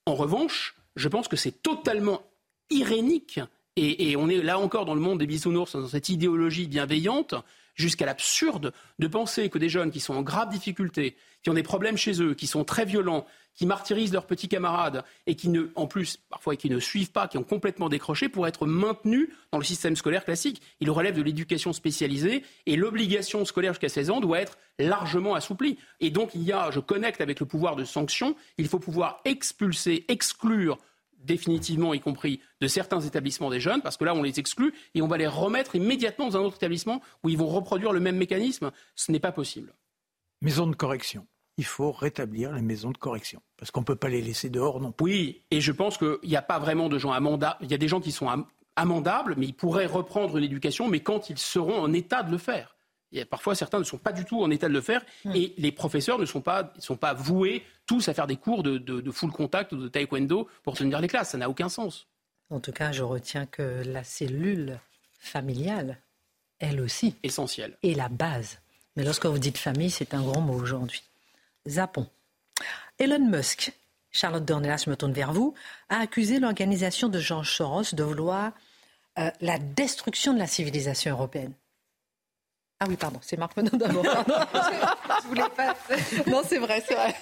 En revanche, je pense que c'est totalement irénique. Et, on est là encore dans le monde des bisounours, dans cette idéologie bienveillante, jusqu'à l'absurde de penser que des jeunes qui sont en grave difficulté, qui ont des problèmes chez eux, qui sont très violents, qui martyrisent leurs petits camarades et qui ne, en plus, parfois, qui ne suivent pas, qui ont complètement décroché pour être maintenus dans le système scolaire classique. Il relève de l'éducation spécialisée et l'obligation scolaire jusqu'à 16 ans doit être largement assouplie. Et donc, il y a, je connecte avec le pouvoir de sanction, il faut pouvoir expulser, exclure définitivement, y compris de certains établissements des jeunes, parce que là, on les exclut et on va les remettre immédiatement dans un autre établissement où ils vont reproduire le même mécanisme. Ce n'est pas possible. Maison de correction il faut rétablir les maisons de correction. Parce qu'on ne peut pas les laisser dehors non plus. Oui, et je pense qu'il n'y a pas vraiment de gens amendables. Il y a des gens qui sont amendables, mais ils pourraient reprendre une éducation, mais quand ils seront en état de le faire. Et parfois, certains ne sont pas du tout en état de le faire, hmm. et les professeurs ne sont pas, sont pas voués tous à faire des cours de, de full contact ou de taekwondo pour tenir les classes. Ça n'a aucun sens. En tout cas, je retiens que la cellule familiale, elle aussi, essentielle, est la base. Mais lorsque vous dites famille, c'est un grand mot aujourd'hui. Zapon. Elon Musk, Charlotte Dornelas, je me tourne vers vous, a accusé l'organisation de Jean Soros de vouloir euh, la destruction de la civilisation européenne. Ah oui, pardon, c'est Marc Menon d'abord. [LAUGHS] je voulais pas. Non, c'est vrai, c'est vrai.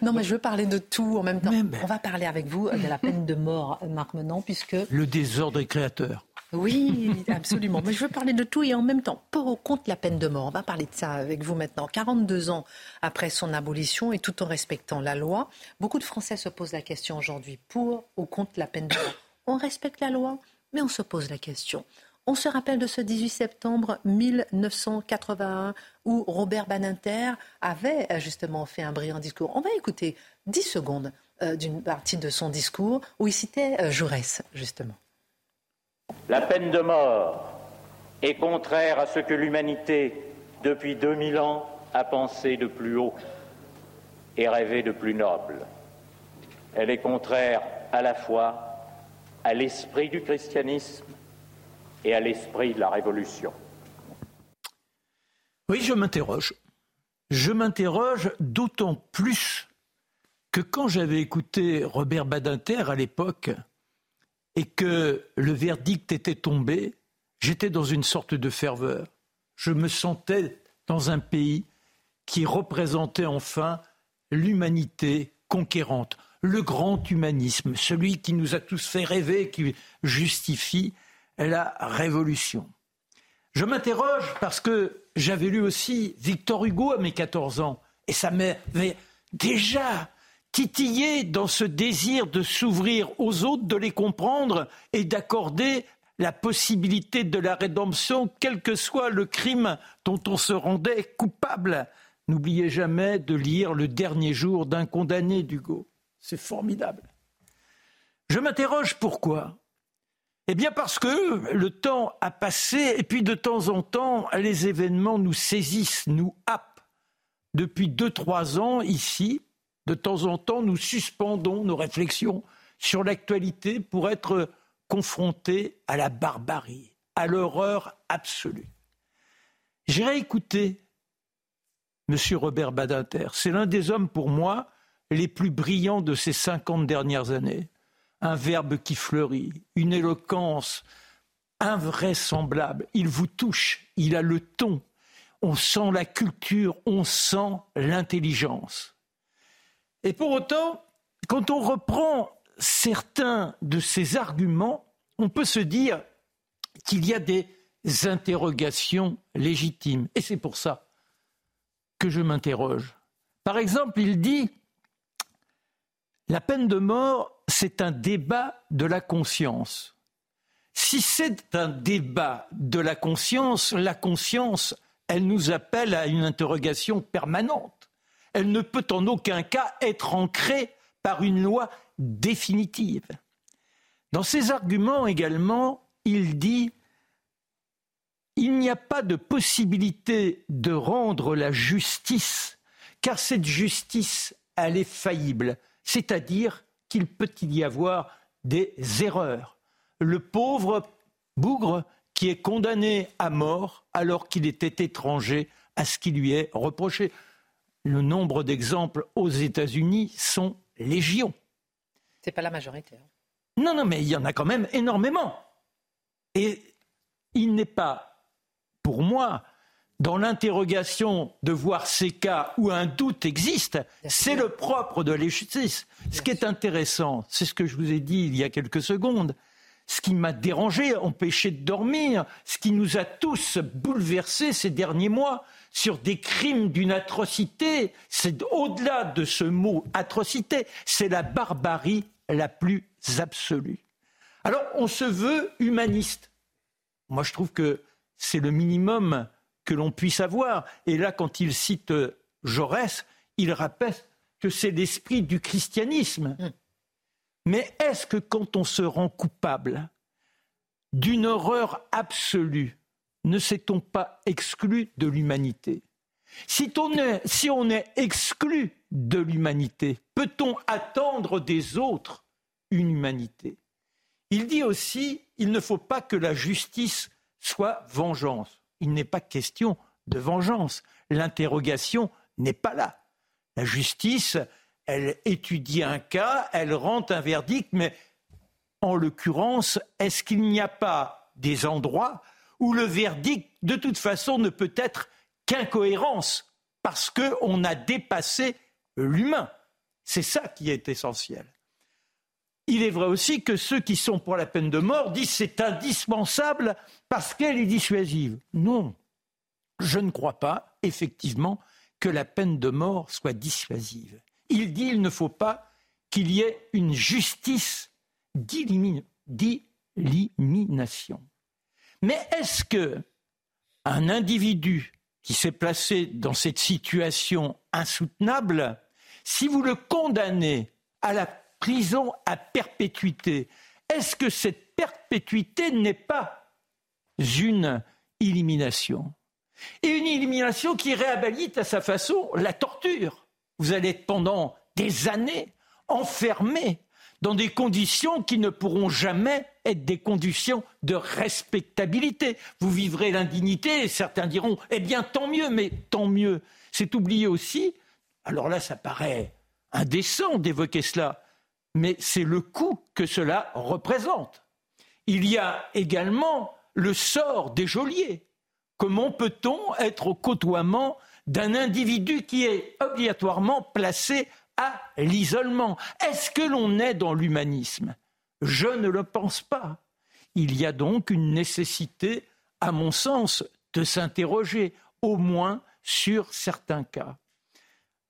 Non, mais je veux parler de tout en même temps. On va parler avec vous de la peine de mort, Marc Menon, puisque. Le désordre est créateur. Oui, absolument. Mais je veux parler de tout et en même temps, pour ou contre la peine de mort. On va parler de ça avec vous maintenant. 42 ans après son abolition et tout en respectant la loi, beaucoup de Français se posent la question aujourd'hui pour ou contre la peine de mort. On respecte la loi, mais on se pose la question. On se rappelle de ce 18 septembre 1981 où Robert Baninter avait euh, justement fait un brillant discours. On va écouter 10 secondes euh, d'une partie de son discours où il citait euh, Jaurès, justement. La peine de mort est contraire à ce que l'humanité, depuis 2000 ans, a pensé de plus haut et rêvé de plus noble. Elle est contraire à la fois à l'esprit du christianisme et à l'esprit de la Révolution. Oui, je m'interroge. Je m'interroge d'autant plus que quand j'avais écouté Robert Badinter à l'époque, et que le verdict était tombé, j'étais dans une sorte de ferveur. Je me sentais dans un pays qui représentait enfin l'humanité conquérante, le grand humanisme, celui qui nous a tous fait rêver, qui justifie la révolution. Je m'interroge parce que j'avais lu aussi Victor Hugo à mes 14 ans, et ça m'avait déjà titiller dans ce désir de s'ouvrir aux autres, de les comprendre et d'accorder la possibilité de la rédemption, quel que soit le crime dont on se rendait coupable. N'oubliez jamais de lire Le dernier jour d'un condamné d'Hugo. C'est formidable. Je m'interroge pourquoi Eh bien parce que le temps a passé et puis de temps en temps, les événements nous saisissent, nous happent. Depuis deux, trois ans, ici, de temps en temps, nous suspendons nos réflexions sur l'actualité pour être confrontés à la barbarie, à l'horreur absolue. J'ai réécouté M. Robert Badinter. C'est l'un des hommes, pour moi, les plus brillants de ces cinquante dernières années. Un verbe qui fleurit, une éloquence invraisemblable. Il vous touche, il a le ton. On sent la culture, on sent l'intelligence. Et pour autant, quand on reprend certains de ces arguments, on peut se dire qu'il y a des interrogations légitimes. Et c'est pour ça que je m'interroge. Par exemple, il dit la peine de mort, c'est un débat de la conscience. Si c'est un débat de la conscience, la conscience, elle nous appelle à une interrogation permanente. Elle ne peut en aucun cas être ancrée par une loi définitive. Dans ses arguments également, il dit il n'y a pas de possibilité de rendre la justice, car cette justice, elle est faillible, c'est-à-dire qu'il peut y avoir des erreurs? Le pauvre bougre qui est condamné à mort alors qu'il était étranger à ce qui lui est reproché. Le nombre d'exemples aux États-Unis sont légion. C'est pas la majorité. Hein. Non, non, mais il y en a quand même énormément. Et il n'est pas, pour moi, dans l'interrogation de voir ces cas où un doute existe, c'est le propre de la justice. Ce qui est intéressant, c'est ce que je vous ai dit il y a quelques secondes, ce qui m'a dérangé, empêché de dormir, ce qui nous a tous bouleversés ces derniers mois sur des crimes d'une atrocité, c'est au-delà de ce mot atrocité, c'est la barbarie la plus absolue. Alors on se veut humaniste. Moi je trouve que c'est le minimum que l'on puisse avoir. Et là, quand il cite euh, Jaurès, il rappelle que c'est l'esprit du christianisme. Hum. Mais est-ce que quand on se rend coupable d'une horreur absolue, ne s'est-on pas exclu de l'humanité? Si, si, on est exclu de l'humanité, peut-on attendre des autres une humanité? Il dit aussi, il ne faut pas que la justice soit vengeance il n'est pas question de vengeance. L'interrogation n'est pas là. La justice, elle étudie un cas, elle rend un verdict, mais en l'occurrence, est-ce qu'il n'y a pas des endroits où le verdict, de toute façon, ne peut être qu'incohérence, parce qu'on a dépassé l'humain? C'est ça qui est essentiel. Il est vrai aussi que ceux qui sont pour la peine de mort disent c'est indispensable parce qu'elle est dissuasive. Non, je ne crois pas, effectivement, que la peine de mort soit dissuasive. Il dit qu'il ne faut pas qu'il y ait une justice d'élimination. Mais est-ce que un individu qui s'est placé dans cette situation insoutenable, si vous le condamnez à la prison à perpétuité, est-ce que cette perpétuité n'est pas une élimination Et une élimination qui réhabilite à sa façon la torture. Vous allez être pendant des années enfermé dans des conditions qui ne pourront jamais être des conditions de respectabilité. Vous vivrez l'indignité et certains diront Eh bien, tant mieux, mais tant mieux. C'est oublié aussi, alors là, ça paraît indécent d'évoquer cela, mais c'est le coût que cela représente. Il y a également le sort des geôliers. Comment peut-on être au côtoiement d'un individu qui est obligatoirement placé à l'isolement? Est-ce que l'on est dans l'humanisme? Je ne le pense pas. Il y a donc une nécessité, à mon sens, de s'interroger, au moins sur certains cas.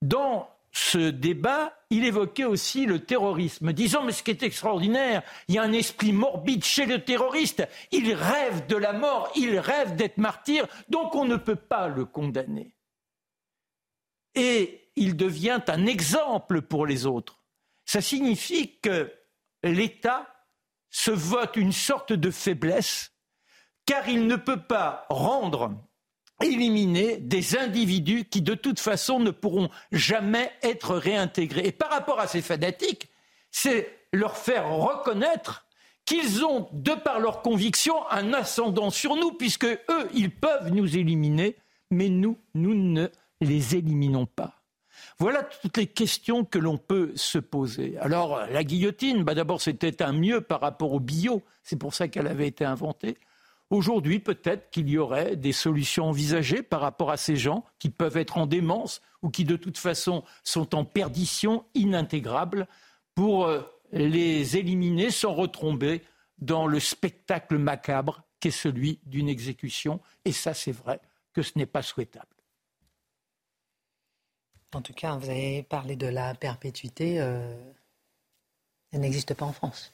Dans ce débat, il évoquait aussi le terrorisme, disant mais ce qui est extraordinaire, il y a un esprit morbide chez le terroriste, il rêve de la mort, il rêve d'être martyr, donc on ne peut pas le condamner. Et il devient un exemple pour les autres. Ça signifie que l'État se vote une sorte de faiblesse, car il ne peut pas rendre éliminer des individus qui de toute façon ne pourront jamais être réintégrés. Et par rapport à ces fanatiques, c'est leur faire reconnaître qu'ils ont, de par leurs convictions, un ascendant sur nous, puisque eux, ils peuvent nous éliminer, mais nous, nous ne les éliminons pas. Voilà toutes les questions que l'on peut se poser. Alors, la guillotine, bah d'abord, c'était un mieux par rapport au bio, c'est pour ça qu'elle avait été inventée. Aujourd'hui, peut-être qu'il y aurait des solutions envisagées par rapport à ces gens qui peuvent être en démence ou qui de toute façon sont en perdition inintégrable pour euh, les éliminer sans retomber dans le spectacle macabre qu'est celui d'une exécution. Et ça, c'est vrai que ce n'est pas souhaitable. En tout cas, vous avez parlé de la perpétuité. Euh, elle n'existe pas en France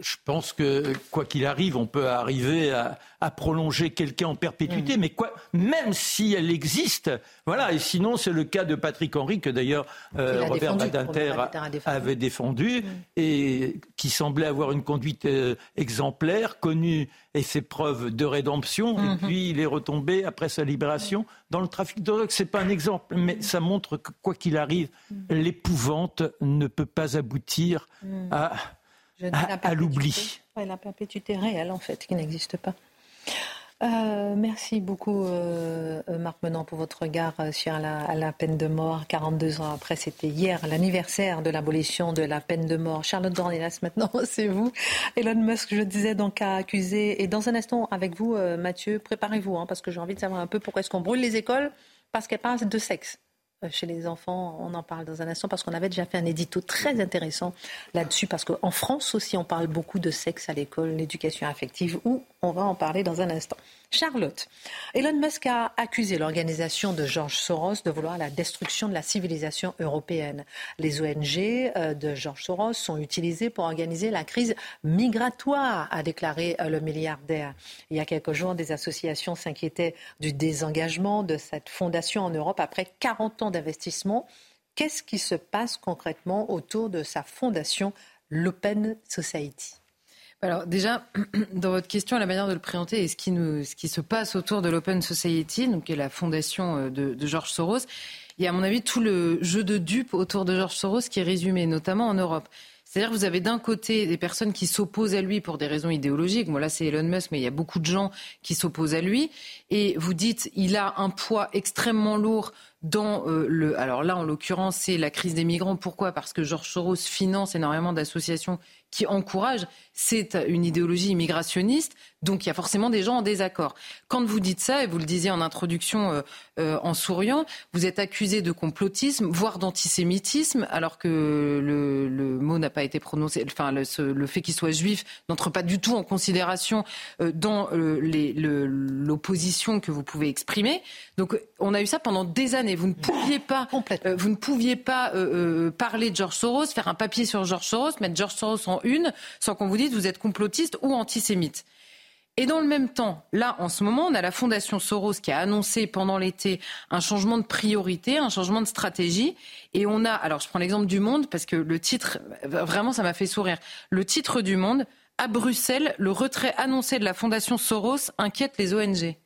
je pense que quoi qu'il arrive, on peut arriver à, prolonger quelqu'un en perpétuité, mm. mais quoi, même si elle existe, voilà. Et sinon, c'est le cas de Patrick Henry que d'ailleurs euh, Robert Badinter avait défendu mm. et qui semblait avoir une conduite euh, exemplaire, connue et fait preuve de rédemption. Et mm-hmm. puis il est retombé après sa libération dans le trafic de drogue. C'est pas un exemple, mais mm. ça montre que quoi qu'il arrive, l'épouvante ne peut pas aboutir à à, l'oubli. la perpétuité réelle, en fait, qui n'existe pas. Euh, merci beaucoup, euh, euh, Marc Menant, pour votre regard sur la, la, peine de mort. 42 ans après, c'était hier l'anniversaire de l'abolition de la peine de mort. Charlotte Dornelas, maintenant, [LAUGHS] c'est vous. Elon Musk, je disais, donc, a accusé. Et dans un instant, avec vous, Mathieu, préparez-vous, hein, parce que j'ai envie de savoir un peu pourquoi est-ce qu'on brûle les écoles, parce qu'elles parlent de sexe. Euh, chez les enfants. On en parle dans un instant parce qu'on avait déjà fait un édito très intéressant là-dessus parce qu'en France aussi on parle beaucoup de sexe à l'école, l'éducation affective où on va en parler dans un instant. Charlotte, Elon Musk a accusé l'organisation de George Soros de vouloir la destruction de la civilisation européenne. Les ONG euh, de George Soros sont utilisées pour organiser la crise migratoire, a déclaré euh, le milliardaire. Il y a quelques jours, des associations s'inquiétaient du désengagement de cette fondation en Europe après 40 ans d'investissement. Qu'est-ce qui se passe concrètement autour de sa fondation, l'Open Society? Alors déjà, [CLEARS THROAT] dans votre question, la manière de le présenter et ce qui, nous, ce qui se passe autour de l'Open Society, donc qui est la fondation euh, de, de George Soros, il y a à mon avis tout le jeu de dupes autour de George Soros qui est résumé, notamment en Europe. C'est-à-dire que vous avez d'un côté des personnes qui s'opposent à lui pour des raisons idéologiques. Moi, là, c'est Elon Musk, mais il y a beaucoup de gens qui s'opposent à lui. Et vous dites, il a un poids extrêmement lourd dans euh, le. Alors là, en l'occurrence, c'est la crise des migrants. Pourquoi? Parce que George Soros finance énormément d'associations qui encouragent. C'est une idéologie immigrationniste, donc il y a forcément des gens en désaccord. Quand vous dites ça, et vous le disiez en introduction euh, euh, en souriant, vous êtes accusé de complotisme, voire d'antisémitisme, alors que le, le mot n'a pas été prononcé. Enfin, le, le fait qu'il soit juif n'entre pas du tout en considération dans l'opposition que vous pouvez exprimer. Donc, on a eu ça pendant des années vous ne pouviez pas, euh, vous ne pouviez pas euh, euh, parler de George Soros, faire un papier sur George Soros, mettre George Soros en une, sans qu'on vous dise vous êtes complotiste ou antisémite. Et dans le même temps, là, en ce moment, on a la Fondation Soros qui a annoncé pendant l'été un changement de priorité, un changement de stratégie. Et on a, alors je prends l'exemple du Monde parce que le titre, vraiment, ça m'a fait sourire. Le titre du Monde, à Bruxelles, le retrait annoncé de la Fondation Soros inquiète les ONG.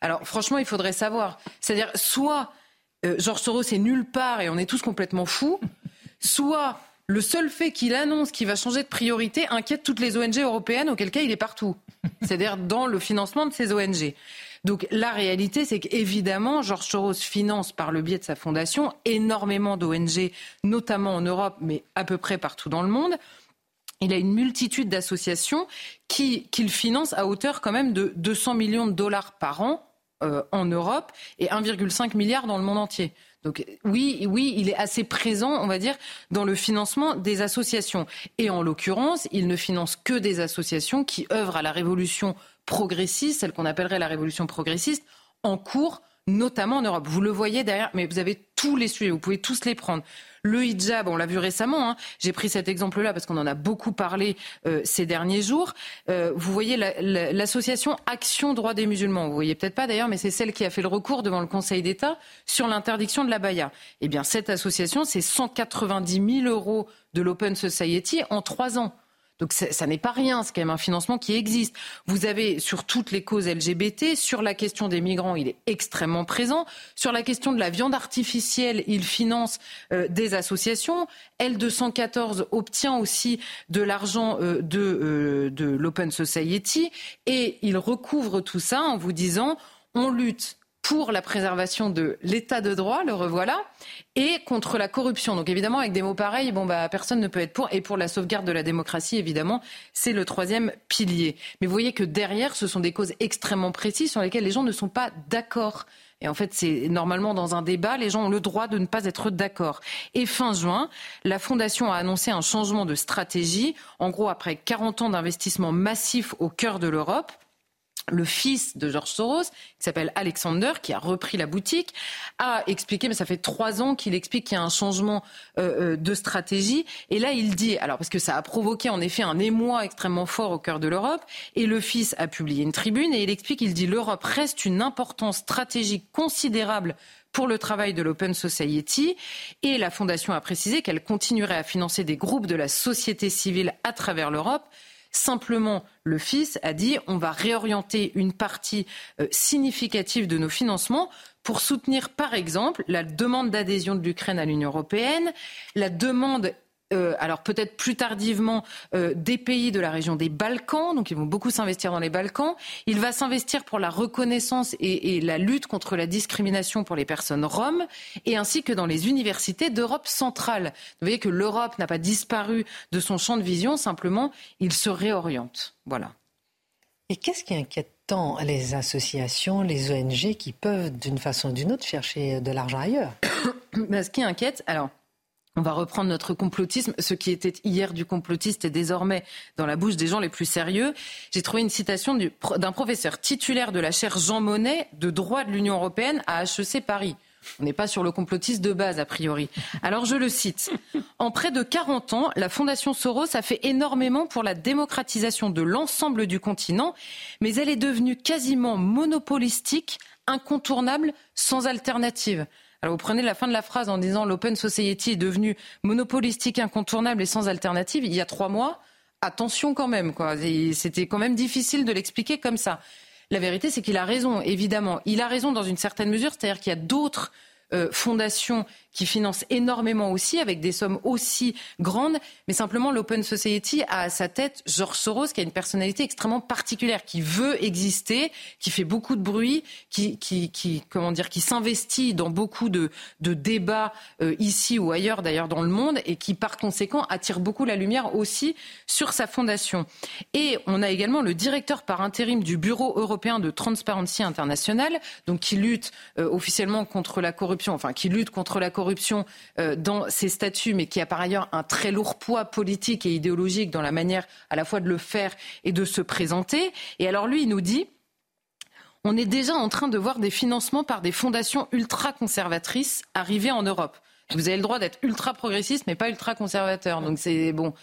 Alors franchement, il faudrait savoir. C'est-à-dire, soit euh, Soros est nulle part et on est tous complètement fous, soit le seul fait qu'il annonce qu'il va changer de priorité inquiète toutes les ONG européennes, auquel cas il est partout. [LAUGHS] C'est-à-dire dans le financement de ces ONG. Donc la réalité, c'est qu'évidemment, Georges Soros finance par le biais de sa fondation énormément d'ONG, notamment en Europe, mais à peu près partout dans le monde. Il a une multitude d'associations qu'il finance à hauteur quand même de 200 millions de dollars par an euh, en Europe et 1,5 milliard dans le monde entier. Donc oui, oui, il est assez présent, on va dire, dans le financement des associations. Et en l'occurrence, il ne finance que des associations qui œuvrent à la révolution progressiste, celle qu'on appellerait la révolution progressiste, en cours, notamment en Europe. Vous le voyez derrière, mais vous avez tous les sujets, vous pouvez tous les prendre. Le hijab, on l'a vu récemment, hein. j'ai pris cet exemple-là parce qu'on en a beaucoup parlé euh, ces derniers jours. Euh, vous voyez l'association Action Droit des musulmans, vous voyez peut-être pas d'ailleurs, mais c'est celle qui a fait le recours devant le Conseil d'État sur l'interdiction de la baya. Eh bien, cette association, c'est 190 000 euros de l'Open Society en trois ans. Donc ça n'est pas rien, c'est quand même un financement qui existe. Vous avez sur toutes les causes LGBT, sur la question des migrants, il est extrêmement présent. Sur la question de la viande artificielle, il finance euh, des associations. L214 obtient aussi de l'argent euh, de, euh, de l'Open Society et il recouvre tout ça en vous disant on lutte pour la préservation de l'état de droit, le revoilà, et contre la corruption. Donc évidemment, avec des mots pareils, bon, bah, personne ne peut être pour. Et pour la sauvegarde de la démocratie, évidemment, c'est le troisième pilier. Mais vous voyez que derrière, ce sont des causes extrêmement précises sur lesquelles les gens ne sont pas d'accord. Et en fait, c'est normalement dans un débat, les gens ont le droit de ne pas être d'accord. Et fin juin, la Fondation a annoncé un changement de stratégie. En gros, après 40 ans d'investissement massif au cœur de l'Europe, le fils de George Soros, qui s'appelle Alexander, qui a repris la boutique, a expliqué, mais ça fait trois ans qu'il explique qu'il y a un changement euh, euh, de stratégie. Et là, il dit, alors parce que ça a provoqué en effet un émoi extrêmement fort au cœur de l'Europe, et le fils a publié une tribune et il explique, il dit, l'Europe reste une importance stratégique considérable pour le travail de l'Open Society. Et la Fondation a précisé qu'elle continuerait à financer des groupes de la société civile à travers l'Europe Simplement, le fils a dit on va réorienter une partie euh, significative de nos financements pour soutenir, par exemple, la demande d'adhésion de l'Ukraine à l'Union européenne, la demande euh, alors peut-être plus tardivement, euh, des pays de la région des Balkans. Donc ils vont beaucoup s'investir dans les Balkans. Il va s'investir pour la reconnaissance et, et, la lutte contre la discrimination pour les personnes roms, et ainsi que dans les universités d'Europe centrale. Vous voyez que l'Europe n'a pas disparu de son champ de vision, simplement il se réoriente. Voilà. Et qu'est-ce qui inquiète tant les associations, les ONG qui peuvent d'une façon ou d'une autre chercher de l'argent ailleurs? [COUGHS] Ben, Ce qui inquiète, alors on va reprendre notre complotisme. Ce qui était hier du complotiste est désormais dans la bouche des gens les plus sérieux. J'ai trouvé une citation d'un professeur titulaire de la chaire Jean Monnet de droit de l'Union européenne à HEC Paris. On n'est pas sur le complotiste de base, a priori. Alors je le cite. En près de 40 ans, la Fondation Soros a fait énormément pour la démocratisation de l'ensemble du continent, mais elle est devenue quasiment monopolistique, incontournable, sans alternative. Alors vous prenez la fin de la phrase en disant l'open society est devenu monopolistique, incontournable et sans alternative. Il y a trois mois, attention quand même. C'était quand même difficile de l'expliquer comme ça. La vérité, c'est qu'il a raison, évidemment. Il a raison dans une certaine mesure, c'est-à-dire qu'il y a d'autres euh, fondations qui finance énormément aussi, avec des sommes aussi grandes. Mais simplement, l'Open Society a à sa tête George Soros, qui a une personnalité extrêmement particulière, qui veut exister, qui fait beaucoup de bruit, qui, comment dire, qui s'investit dans beaucoup de, de débats euh, ici ou ailleurs, d'ailleurs dans le monde, et qui par conséquent attire beaucoup la lumière aussi sur sa fondation. Et on a également le directeur par intérim du Bureau européen de Transparency International, donc qui lutte euh, officiellement contre la corruption, enfin qui lutte contre la corruption corruption euh, dans ses statuts, mais qui a par ailleurs un très lourd poids politique et idéologique dans la manière à la fois de le faire et de se présenter. Et alors lui, il nous dit on est déjà en train de voir des financements par des fondations ultra-conservatrices arriver en Europe. Vous avez le droit d'être ultra-progressiste, mais pas ultra-conservateur. Donc c'est bon.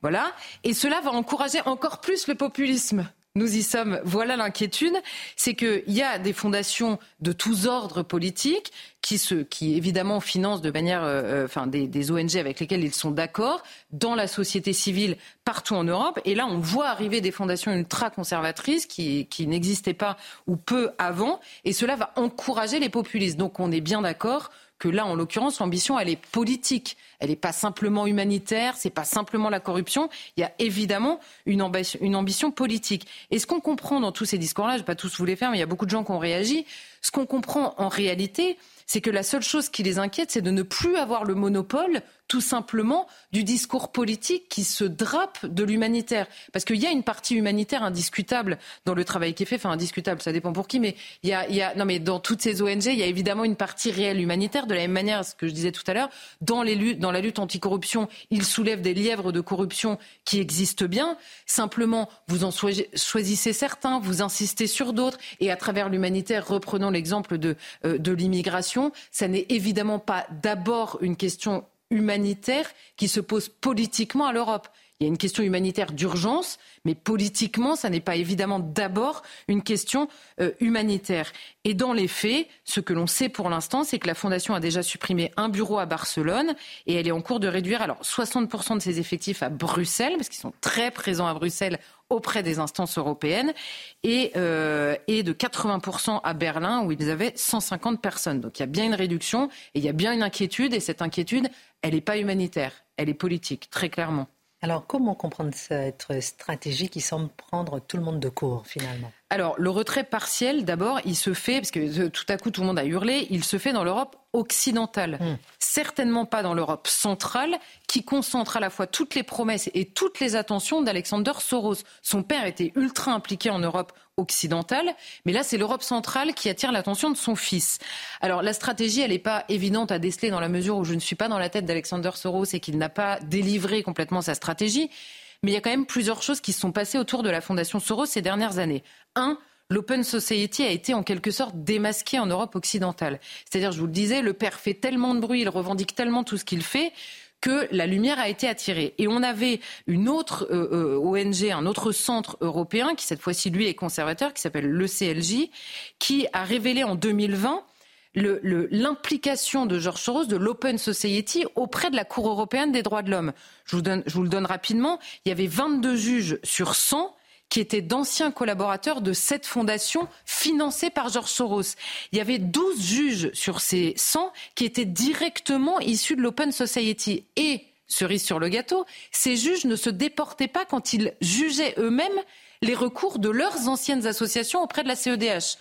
Voilà. Et cela va encourager encore plus le populisme nous y sommes. Voilà l'inquiétude, c'est qu'il y a des fondations de tous ordres politiques qui, se, qui évidemment financent de manière, euh, euh, enfin des, ONG avec lesquelles ils sont d'accord, dans la société civile partout en Europe. Et là, on voit arriver des fondations ultra conservatrices qui, qui n'existaient pas ou peu avant, et cela va encourager les populistes. Donc, on est bien d'accord que là, en l'occurrence, l'ambition, elle est politique. Elle n'est pas simplement humanitaire, c'est pas simplement la corruption. Il y a évidemment une, ambition, une ambition politique. Et ce qu'on comprend dans tous ces discours-là, je ne vais pas tous vous les faire, mais il y a beaucoup de gens qui ont réagi. Ce qu'on comprend en réalité, c'est que la seule chose qui les inquiète, c'est de ne plus avoir le monopole tout simplement du discours politique qui se drape de l'humanitaire. Parce qu'il y a une partie humanitaire indiscutable dans le travail qui est fait, enfin indiscutable, ça dépend pour qui, mais il y a, il y a non mais dans toutes ces ONG, il y a évidemment une partie réelle humanitaire. De la même manière, ce que je disais tout à l'heure, dans, les dans la lutte anticorruption, ils soulèvent des lièvres de corruption qui existent bien. Simplement, vous en choisissez certains, vous insistez sur d'autres, et à travers l'humanitaire, reprenons l'exemple de, euh, de l'immigration, ça n'est évidemment pas d'abord une question humanitaire qui se pose politiquement à l'Europe. Il y a une question humanitaire d'urgence, mais politiquement, ça n'est pas évidemment d'abord une question euh, humanitaire. Et dans les faits, ce que l'on sait pour l'instant, c'est que la Fondation a déjà supprimé un bureau à Barcelone et elle est en cours de réduire alors 60% de ses effectifs à Bruxelles, parce qu'ils sont très présents à Bruxelles auprès des instances européennes, et, euh, et de 80% à Berlin, où ils avaient 150 personnes. Donc il y a bien une réduction et il y a bien une inquiétude, et cette inquiétude, elle n'est pas humanitaire, elle est politique, très clairement. Alors, comment comprendre cette stratégie qui semble prendre tout le monde de court, finalement? Alors, le retrait partiel, d'abord, il se fait, parce que euh, tout à coup tout le monde a hurlé, il se fait dans l'Europe occidentale. Hmm. Certainement pas dans l'Europe centrale, qui concentre à la fois toutes les promesses et toutes les attentions d'Alexander Soros. Son père était ultra impliqué en Europe occidentale, mais là, c'est l'Europe centrale qui attire l'attention de son fils. Alors, la stratégie, elle n'est pas évidente à déceler dans la mesure où je ne suis pas dans la tête d'Alexander Soros et qu'il n'a pas délivré complètement sa stratégie. Mais il y a quand même plusieurs choses qui se sont passées autour de la Fondation Soros ces dernières années. Un, l'Open Society a été en quelque sorte démasqué en Europe occidentale. C'est-à-dire, je vous le disais, le père fait tellement de bruit, il revendique tellement tout ce qu'il fait que la lumière a été attirée. Et on avait une autre euh, euh, ONG, un autre centre européen, qui cette fois-ci, lui, est conservateur, qui s'appelle l'ECLJ, qui a révélé en 2020 l'implication de George Soros de l'Open Society auprès de la Cour européenne des droits de l'homme. Je, je, vous le donne rapidement. Il y avait 22 juges sur 100 qui étaient d'anciens collaborateurs de cette fondation financée par George Soros. Il y avait 12 juges sur ces 100 qui étaient directement issus de l'Open Society. Et, cerise sur le gâteau, ces juges ne se déportaient pas quand ils jugeaient eux-mêmes les recours de leurs anciennes associations auprès de la CEDH.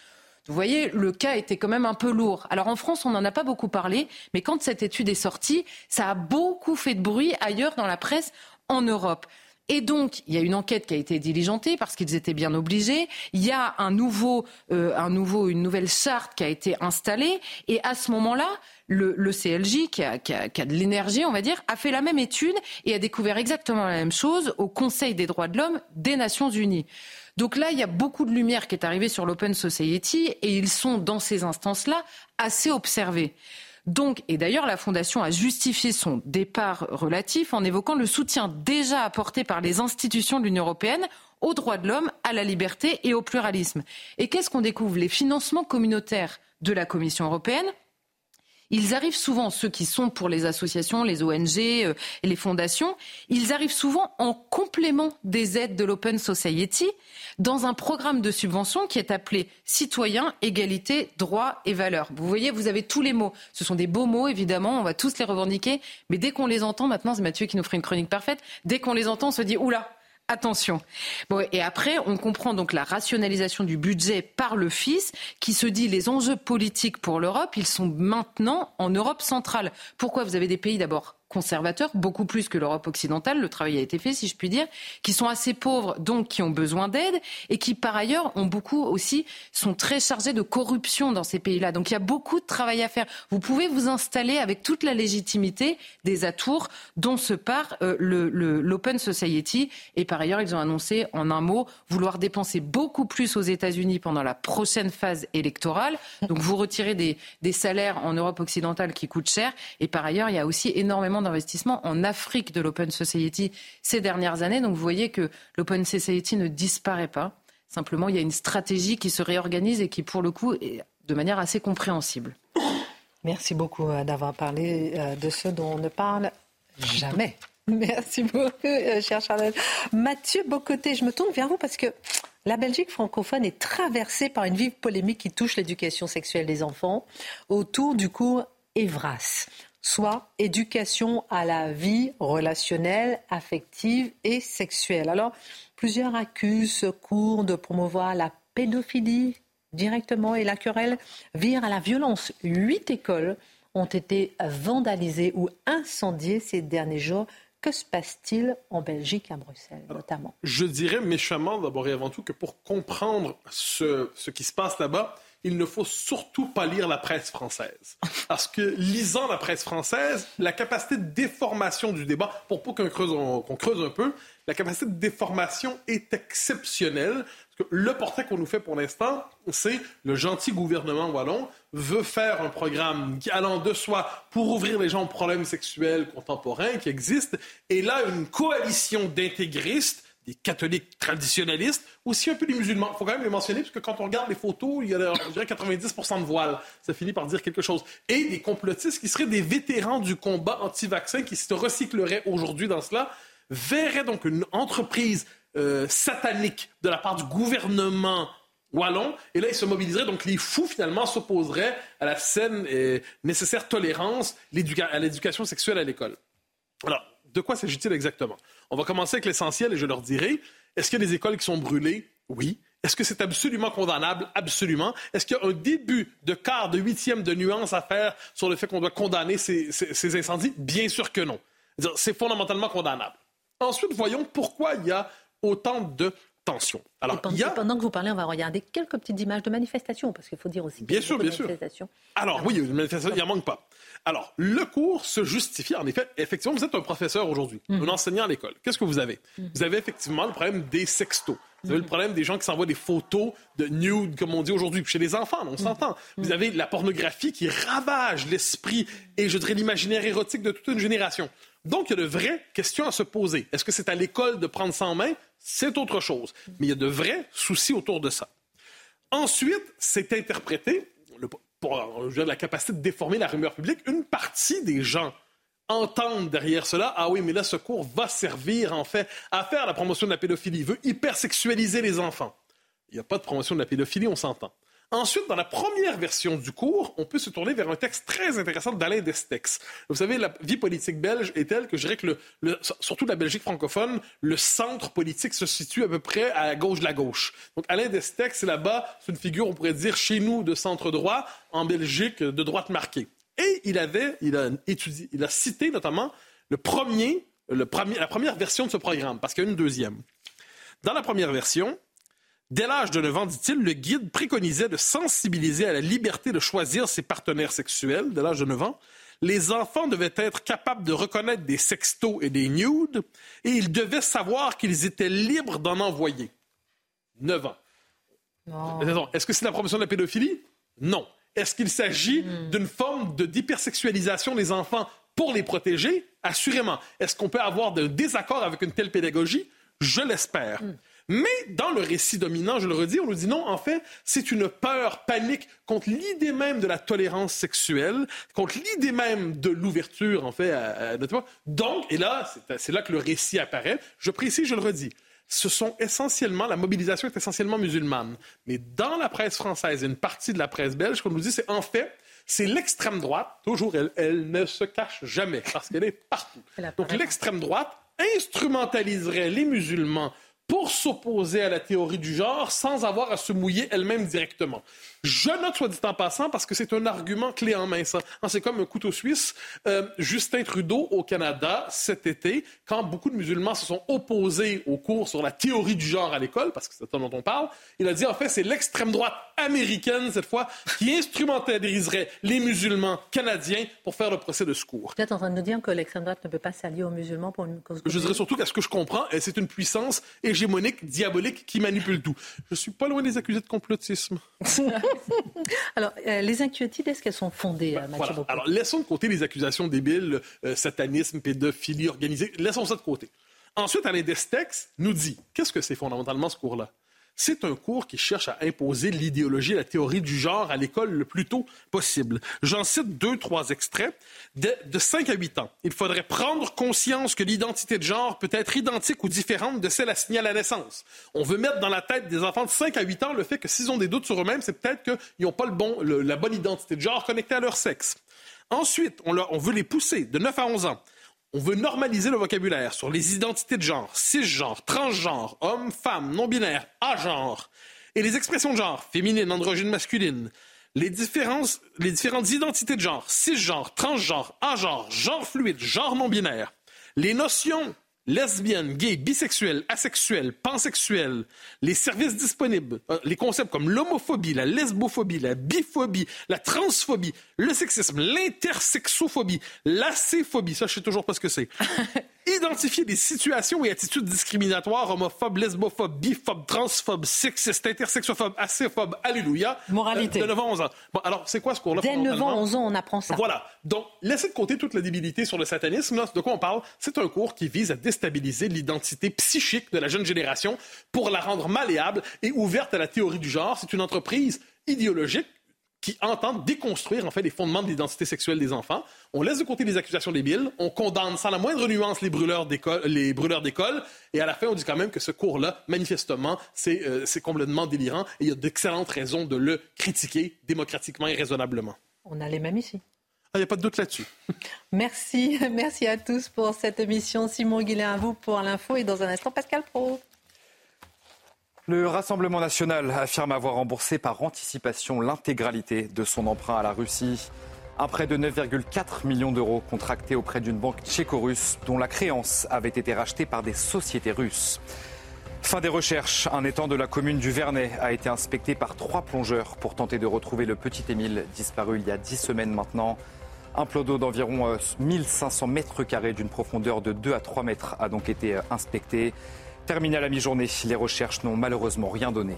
Vous voyez, le cas était quand même un peu lourd. Alors en France, on n'en a pas beaucoup parlé, mais quand cette étude est sortie, ça a beaucoup fait de bruit ailleurs dans la presse en Europe. Et donc, il y a une enquête qui a été diligentée parce qu'ils étaient bien obligés. Il y a un nouveau, euh, un nouveau, une nouvelle charte qui a été installée. Et à ce moment-là, le, le, CLJ, qui a, qui, a, qui a, de l'énergie, on va dire, a fait la même étude et a découvert exactement la même chose au Conseil des droits de l'homme des Nations Unies. Donc là, il y a beaucoup de lumière qui est arrivée sur l'Open Society et ils sont dans ces instances-là assez observés. Donc, et d'ailleurs, la Fondation a justifié son départ relatif en évoquant le soutien déjà apporté par les institutions de l'Union européenne aux droits de l'homme, à la liberté et au pluralisme. Et qu'est-ce qu'on découvre? Les financements communautaires de la Commission européenne ils arrivent souvent, ceux qui sont pour les associations, les ONG euh, et les fondations, ils arrivent souvent en complément des aides de l'Open Society dans un programme de subvention qui est appelé Citoyens, Égalité, Droits et Valeurs. Vous voyez, vous avez tous les mots. Ce sont des beaux mots, évidemment, on va tous les revendiquer, mais dès qu'on les entend, maintenant c'est Mathieu qui nous ferait une chronique parfaite, dès qu'on les entend, on se dit, oula, Attention. Et après, on comprend donc la rationalisation du budget par le fils, qui se dit les enjeux politiques pour l'Europe, ils sont maintenant en Europe centrale. Pourquoi? Vous avez des pays d'abord conservateurs, beaucoup plus que l'Europe occidentale, le travail a été fait si je puis dire, qui sont assez pauvres, donc qui ont besoin d'aide, et qui par ailleurs ont beaucoup aussi, sont très chargés de corruption dans ces pays-là. Donc il y a beaucoup de travail à faire. Vous pouvez vous installer avec toute la légitimité des atours dont se part euh, l'Open Society, et par ailleurs ils ont annoncé en un mot vouloir dépenser beaucoup plus aux États-Unis pendant la prochaine phase électorale. Donc vous retirez des, des salaires en Europe occidentale qui coûtent cher, et par ailleurs il y a aussi énormément d'investissement en Afrique de l'Open Society ces dernières années. Donc vous voyez que l'Open Society ne disparaît pas. Simplement, il y a une stratégie qui se réorganise et qui, pour le coup, est de manière assez compréhensible. Merci beaucoup euh, d'avoir parlé euh, de ce dont on ne parle jamais. [LAUGHS] Merci beaucoup, euh, cher Charlotte. Mathieu Bocoté, je me tourne vers vous parce que la Belgique francophone est traversée par une vive polémique qui touche l'éducation sexuelle des enfants autour du cours Evras soit éducation à la vie relationnelle, affective et sexuelle. Alors, plusieurs accusent ce cours de promouvoir la pédophilie directement et la querelle vire à la violence. Huit écoles ont été vandalisées ou incendiées ces derniers jours. Que se passe-t-il en Belgique, à Bruxelles notamment? Je dirais méchamment d'abord et avant tout que pour comprendre ce, ce qui se passe là-bas, il ne faut surtout pas lire la presse française. Parce que lisant la presse française, la capacité de déformation du débat, pour pas qu'on creuse, un peu, la capacité de déformation est exceptionnelle. Parce que le portrait qu'on nous fait pour l'instant, c'est le gentil gouvernement wallon veut faire un programme allant de soi pour ouvrir les gens aux problèmes sexuels contemporains qui existent. Et là, une coalition d'intégristes des catholiques traditionnalistes, aussi un peu des musulmans. Il faut quand même les mentionner, parce que quand on regarde les photos, il y a, je dirais, 90 de voile. Ça finit par dire quelque chose. Et des complotistes qui seraient des vétérans du combat anti-vaccin, qui se recycleraient aujourd'hui dans cela, verraient donc une entreprise euh, satanique de la part du gouvernement wallon. Et là, ils se mobiliseraient. Donc, les fous, finalement, s'opposeraient à la saine et nécessaire tolérance à l'éducation sexuelle à l'école. Alors, de quoi s'agit-il exactement? On va commencer avec l'essentiel et je leur dirai, est-ce qu'il y a des écoles qui sont brûlées? Oui. Est-ce que c'est absolument condamnable? Absolument. Est-ce qu'il y a un début de quart, de huitième de nuance à faire sur le fait qu'on doit condamner ces, ces incendies? Bien sûr que non. C'est fondamentalement condamnable. Ensuite, voyons pourquoi il y a autant de tensions. Alors, pendant, que vous parlez, on va regarder quelques petites images de manifestations, parce qu'il faut dire aussi bien sûr, bien sûr. Alors oui, une manifestation, il n'y en manque pas. Alors, le cours se justifie, en effet. Effectivement, vous êtes un professeur aujourd'hui, mhm. un enseignant à l'école. Qu'est-ce que vous avez? Mhm. Vous avez effectivement le problème des sextos. Vous avez le mhm. problème des gens qui s'envoient des photos de nude, comme on dit aujourd'hui, chez les enfants, on s'entend. Vous avez la pornographie qui ravage l'esprit et, je dirais, l'imaginaire érotique de toute une génération. Donc, il y a de vraies questions à se poser. Est-ce que c'est à l'école de prendre ça en main? C'est autre chose. Mais il y a de vrais soucis autour de ça. Ensuite, c'est interprété, pour la capacité de déformer la rumeur publique, une partie des gens entendent derrière cela, ah oui, mais là, ce cours va servir, en fait, à faire la promotion de la pédophilie. Il veut hypersexualiser les enfants. Il n'y a pas de promotion de la pédophilie, on s'entend. Ensuite, dans la première version du cours, on peut se tourner vers un texte très intéressant d'Alain Destex. Vous savez, la vie politique belge est telle que je dirais que, le, surtout la Belgique francophone, le centre politique se situe à peu près à gauche de la gauche. Donc Alain Destex, là-bas, c'est une figure, on pourrait dire, chez nous, de centre droit, en Belgique, de droite marquée. Et il avait, il a étudié, il a cité notamment le le premier, la première version de ce programme, parce qu'il y a une deuxième. Dans la première version, Dès l'âge de 9 ans, dit-il, le guide préconisait de sensibiliser à la liberté de choisir ses partenaires sexuels dès l'âge de 9 ans. Les enfants devaient être capables de reconnaître des sextos et des nudes et ils devaient savoir qu'ils étaient libres d'en envoyer. 9 ans. Est-ce que c'est la promotion de la pédophilie? Non. Est-ce qu'il s'agit hmm. d'une forme de d'hypersexualisation des enfants pour les protéger? Assurément. Est-ce qu'on peut avoir de désaccord avec une telle pédagogie? Je l'espère. Hmm. Mais dans le récit dominant, je le redis, on nous dit non, en fait, c'est une peur panique contre l'idée même de la tolérance sexuelle, contre l'idée même de l'ouverture, en fait, à, Donc, et là, c'est là que le récit apparaît. Je précise, je le redis. Ce sont essentiellement, la mobilisation est essentiellement musulmane. Mais dans la presse française et une partie de la presse belge, qu'on nous dit, c'est en fait, c'est l'extrême droite, toujours, elle, elle ne se cache jamais, parce qu'elle est partout. Donc l'extrême droite instrumentaliserait les musulmans pour s'opposer à la théorie du genre sans avoir à se mouiller elle-même directement. Je note, soit dit en passant, parce que c'est un argument clé en main, ça. C'est comme un couteau suisse. Euh, Justin Trudeau, au Canada, cet été, quand beaucoup de musulmans se sont opposés au cours sur la théorie du genre à l'école, parce que c'est ça dont on parle, il a dit, en fait, c'est l'extrême droite américaine, cette fois, qui instrumentaliserait les musulmans canadiens pour faire le procès de secours. Vous êtes en train de nous dire que l'extrême droite ne peut pas s'allier aux musulmans pour une cause Je dirais surtout qu'à ce que je comprends, c'est une puissance hégémonique, diabolique, qui manipule tout. Je suis pas loin des accusés de complotisme. [LAUGHS] Alors, euh, les inquiétudes, est-ce qu'elles sont fondées, ben, Mathieu Alors, laissons de côté les accusations débiles, euh, satanisme, pédophilie organisée. Laissons ça de côté. Ensuite, Alain Destex nous dit qu'est-ce que c'est fondamentalement ce cours-là? C'est un cours qui cherche à imposer l'idéologie et la théorie du genre à l'école le plus tôt possible. J'en cite deux, trois extraits. De, de 5 à 8 ans, il faudrait prendre conscience que l'identité de genre peut être identique ou différente de celle assignée à la naissance. On veut mettre dans la tête des enfants de 5 à 8 ans le fait que s'ils ont des doutes sur eux-mêmes, c'est peut-être qu'ils n'ont pas le bon, la bonne identité de genre connectée à leur sexe. Ensuite, on, on veut les pousser de 9 à 11 ans on veut normaliser le vocabulaire sur les identités de genre, cisgenre, transgenre, homme, femme, non-binaire, a-genre, et les expressions de genre, féminine, androgyne, masculine, les, différences, les différentes identités de genre, cisgenre, transgenre, a-genre, genre fluide, genre non-binaire, les notions lesbiennes, gays, bisexuels, asexuels, pansexuels, les services disponibles, euh, les concepts comme l'homophobie, la lesbophobie, la biphobie, la transphobie, le sexisme, l'intersexophobie, l'acéphobie, ça je sais toujours pas ce que c'est. [LAUGHS] identifier des situations et attitudes discriminatoires, homophobes, lesbophobes, biphobes, transphobes, sexistes, intersexophobes, acéphobes, alléluia. Moralité. Euh, de 9 à 11 ans. Bon, alors, c'est quoi ce cours-là? Dès 9 ans, 11 ans, on apprend ça. Voilà. Donc, laissez de côté toute la débilité sur le satanisme. de quoi on parle? C'est un cours qui vise à déstabiliser l'identité psychique de la jeune génération pour la rendre malléable et ouverte à la théorie du genre. C'est une entreprise idéologique qui entendent déconstruire en fait les fondements de l'identité sexuelle des enfants. On laisse de côté les accusations débiles, on condamne sans la moindre nuance les brûleurs d'école, les brûleurs d'école, et à la fin on dit quand même que ce cours-là, manifestement, c'est euh, complètement délirant et il y a d'excellentes raisons de le critiquer démocratiquement et raisonnablement. On a les mêmes ici. Il n'y a pas de doute là-dessus. [LAUGHS] Merci, merci à tous pour cette émission. Simon Guillain, à vous pour l'info et dans un instant, Pascal Pro. Le Rassemblement national affirme avoir remboursé par anticipation l'intégralité de son emprunt à la Russie. Un prêt de 9,4 millions d'euros contracté auprès d'une banque tchéco-russe dont la créance avait été rachetée par des sociétés russes. Fin des recherches. Un étang de la commune du Vernet a été inspecté par trois plongeurs pour tenter de retrouver le petit Émile, disparu il y a dix semaines maintenant. Un plot d'eau d'environ 1500 euh, mètres carrés d'une profondeur de 2 à 3 mètres a donc été euh, inspecté. Terminé à la mi-journée, les recherches n'ont malheureusement rien donné.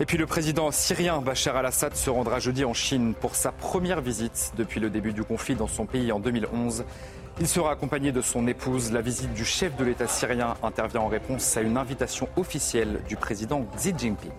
Et puis le président syrien Bachar al-Assad se rendra jeudi en Chine pour sa première visite depuis le début du conflit dans son pays en 2011. Il sera accompagné de son épouse. La visite du chef de l'État syrien intervient en réponse à une invitation officielle du président Xi Jinping.